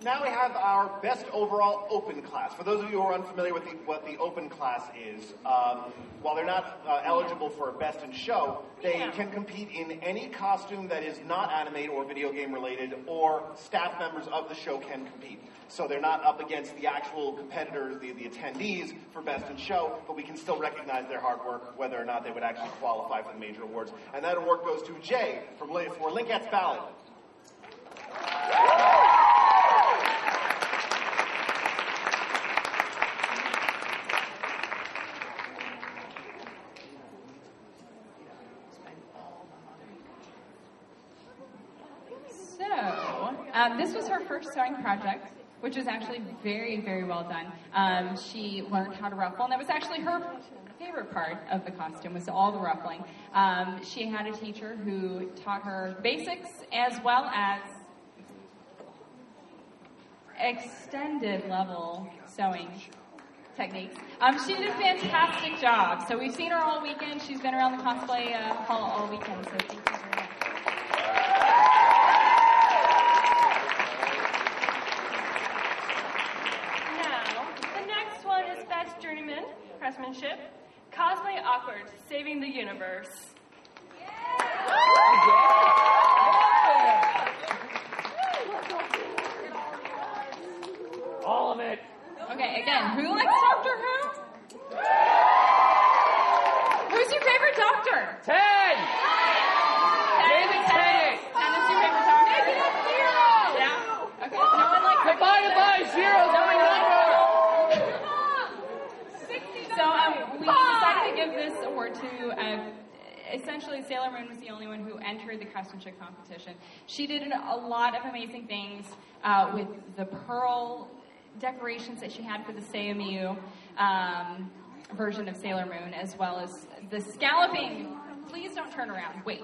Now we have our best overall open class. For those of you who are unfamiliar with the, what the open class is, um, while they're not uh, eligible for best in show, they can compete in any costume that is not anime or video game related, or staff members of the show can compete. So they're not up against the actual competitors, the, the attendees for best in show, but we can still recognize their hard work, whether or not they would actually qualify for the major awards. And that award goes to Jay from for Linkette's Ballad. So, um, this was her first sewing project, which was actually very, very well done. Um, she learned how to ruffle, and that was actually her favorite part of the costume was all the ruffling. Um, she had a teacher who taught her basics as well as extended level sewing techniques. Um, she did a fantastic job. So we've seen her all weekend. She's been around the cosplay uh, hall all weekend. So thank you very much. Now, the next one is Best Journeyman, Craftsmanship. Cosplay Awkward, Saving the Universe. All of it. Okay, again, who likes Doctor Who? Who's your favorite Doctor? Ten. David Tennant. Tennant's your favorite Doctor? Negative zero. Yeah. Okay. No one likes. Divided by zero, No one number. likes. So um, we decided to give this award to uh, essentially Sailor Moon was the only one who entered the show competition. She did a lot of amazing things uh, with the pearl decorations that she had for the Seiyu um, version of Sailor Moon, as well as the scalloping. Please don't turn around. Wait.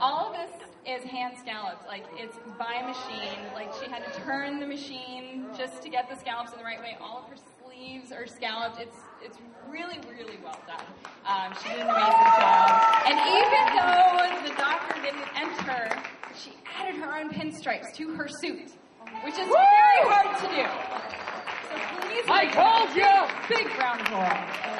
All of this is hand scalloped. Like it's by machine. Like she had to turn the machine just to get the scallops in the right way. All of her sleeves are scalloped. It's it's really really well done. Um, she did an amazing job. And even though the doctor didn't enter, she added her own pinstripes to her suit, which is very hard to do. So please, I told you! Big round of applause.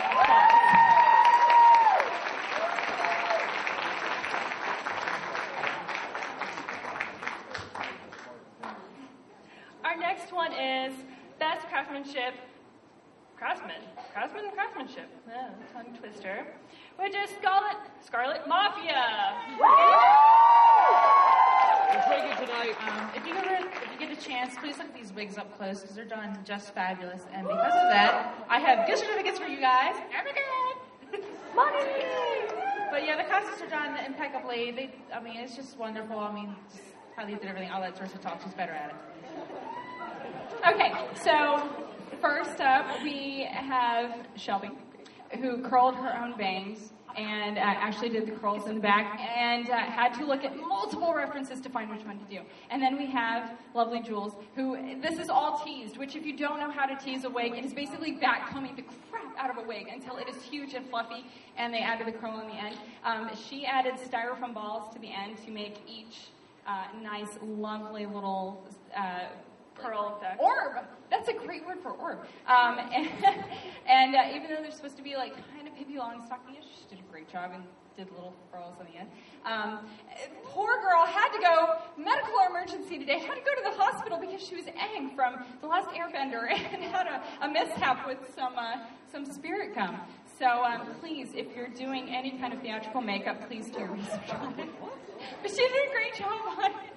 Our next one is Best Craftsmanship. Craftsman. Craftsman and craftsmanship. Oh, tongue twister. Which is Scarlet, Scarlet Mafia. Um, if you get a, if you get a chance, please look at these wigs up close because they're done just fabulous. And because of that, I have gift certificates for you guys. Money. But yeah, the costumes are done impeccably. They, I mean, it's just wonderful. I mean, just how they did everything, all that sorts of talk. She's better at it. Okay, so first up we have Shelby, who curled her own bangs and uh, actually did the curls in the back and uh, had to look at multiple references to find which one to do. And then we have lovely Jules, who this is all teased, which if you don't know how to tease a wig, it is basically backcombing the crap out of a wig until it is huge and fluffy, and they added the curl in the end. Um, she added styrofoam balls to the end to make each uh, nice, lovely little uh, Pearl effect. orb. That's a great word for orb. Um, and and uh, even though they're supposed to be like kind of Pippi Longstocking-ish, she did a great job and did little pearls in the end. Um, poor girl had to go medical emergency today. Had to go to the hospital because she was Aang from The Last Airbender and had a, a mishap with some uh, some spirit gum. So um, please, if you're doing any kind of theatrical makeup, please do your research on it. But she did a great job on it.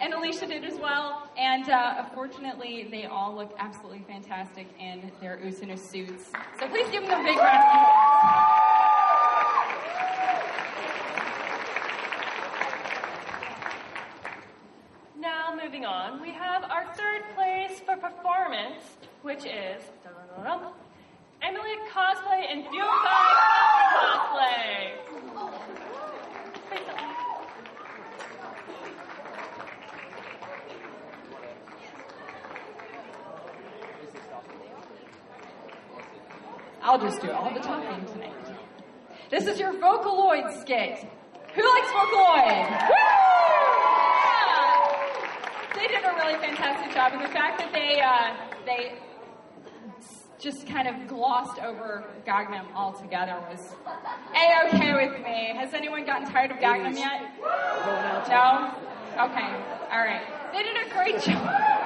And Alicia did as well. And uh, fortunately, they all look absolutely fantastic in their Usuna suits. So please give them a big round of applause. Now, moving on, we have our third place for performance, which is Emily Cosplay and Yunkai Cosplay. I'll just do all the talking tonight. This is your Vocaloid skit. Who likes Vocaloid? Woo! Yeah! They did a really fantastic job, and the fact that they uh, they just kind of glossed over Gangnam altogether was a okay with me. Has anyone gotten tired of Gangnam yet? No. Okay. All right. They did a great job.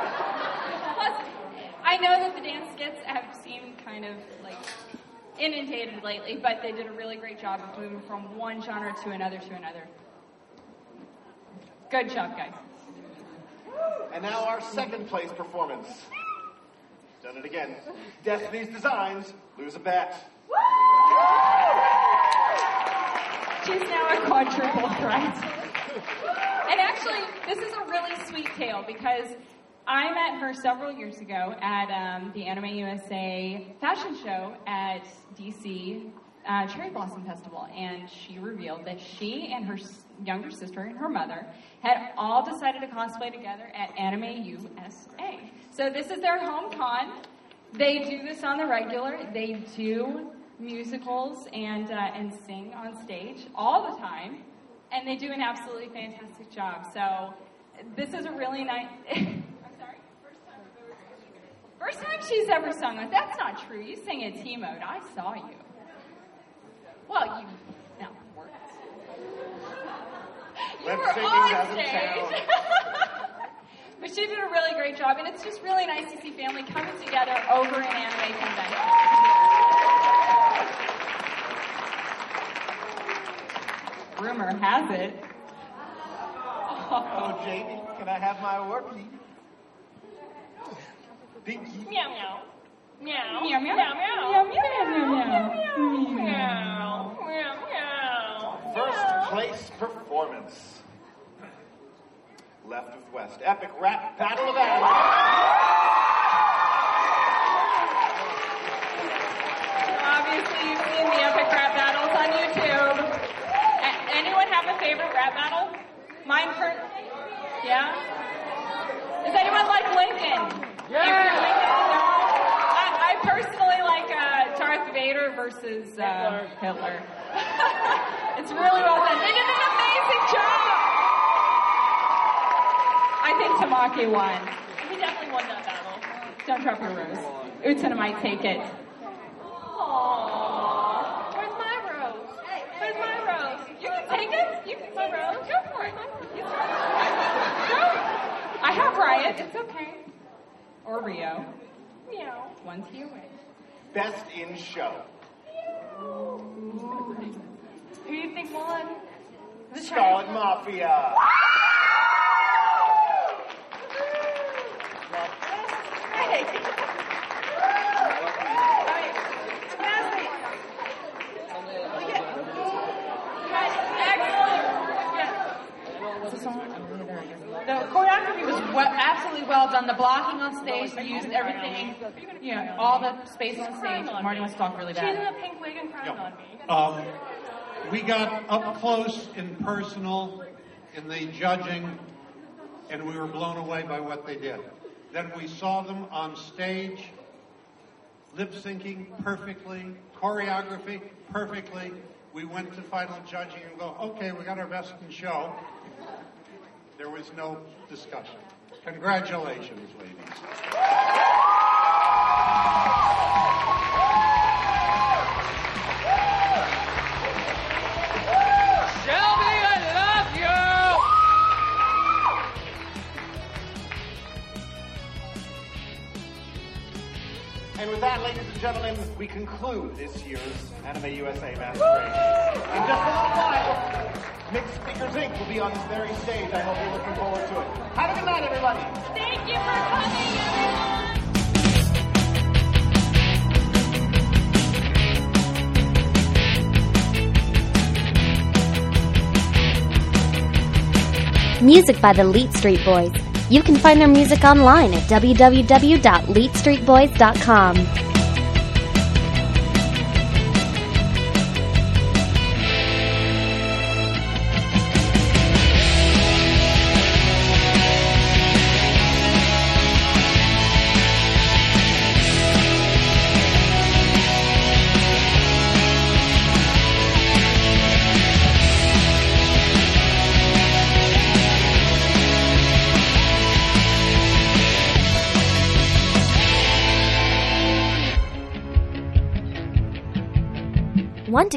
I know that the dance skits have seemed kind of like inundated lately, but they did a really great job of moving from one genre to another to another. Good job, guys. And now our second place performance. Done it again. Destiny's Designs, lose a bet. She's now a quadruple threat. And actually, this is a really sweet tale because I met her several years ago at um, the Anime USA fashion show at DC uh, Cherry Blossom Festival, and she revealed that she and her younger sister and her mother had all decided to cosplay together at Anime USA. So this is their home con. They do this on the regular. They do musicals and uh, and sing on stage all the time, and they do an absolutely fantastic job. So this is a really nice. First time she's ever sung with. That's not true. You sang at T mode. I saw you. Well, you. No, worked. You Lip were syncing on doesn't stage. but she did a really great job, and it's just really nice to see family coming together over an anime convention. Rumor has it. Oh, Jamie, can I have my award, please? Pinky. Meow meow. Meow. Meow, meow. Meow meow. Meow, meow, meow, meow, Meow meow. Meow meow. next performance. Left of West, epic rap battle of animals. Obviously, you've seen the epic rap battles on YouTube. A- anyone have a favorite rap battle? Mine, per- yeah. Does anyone like Lincoln? No? I, I personally like uh, Darth Vader versus uh, Hitler. it's really well done. They did an amazing job. I think Tamaki won. He definitely won that battle. Don't drop your rose. Utena might take it. Aww. Where's my rose? Where's my rose? You can take it. You can my rose. Go for it. I have Riot. It's okay. Or Rio. Meow. One to your way. Best in show. Who do you think won? The Scarlet Mafia. Ah! The choreography was well, absolutely well done. The blocking on stage, they used everything, you know, all the space on stage. Marty wants to talk really She's in bad. a pink wig and crying on me. Um, we got up close and personal in the judging, and we were blown away by what they did. Then we saw them on stage, lip syncing perfectly, choreography perfectly. We went to final judging and go, okay, we got our best in show. There was no discussion. Congratulations, ladies. Shelby, I love you! And with that, ladies and gentlemen, we conclude this year's Anime USA Masquerade. In just a little while, Mixed Speakers Inc. will be on this very stage. I hope you're looking forward to it. Have a good night, everybody. Thank you for coming, everyone. Music by the Leet Street Boys. You can find their music online at www.leetstreetboys.com.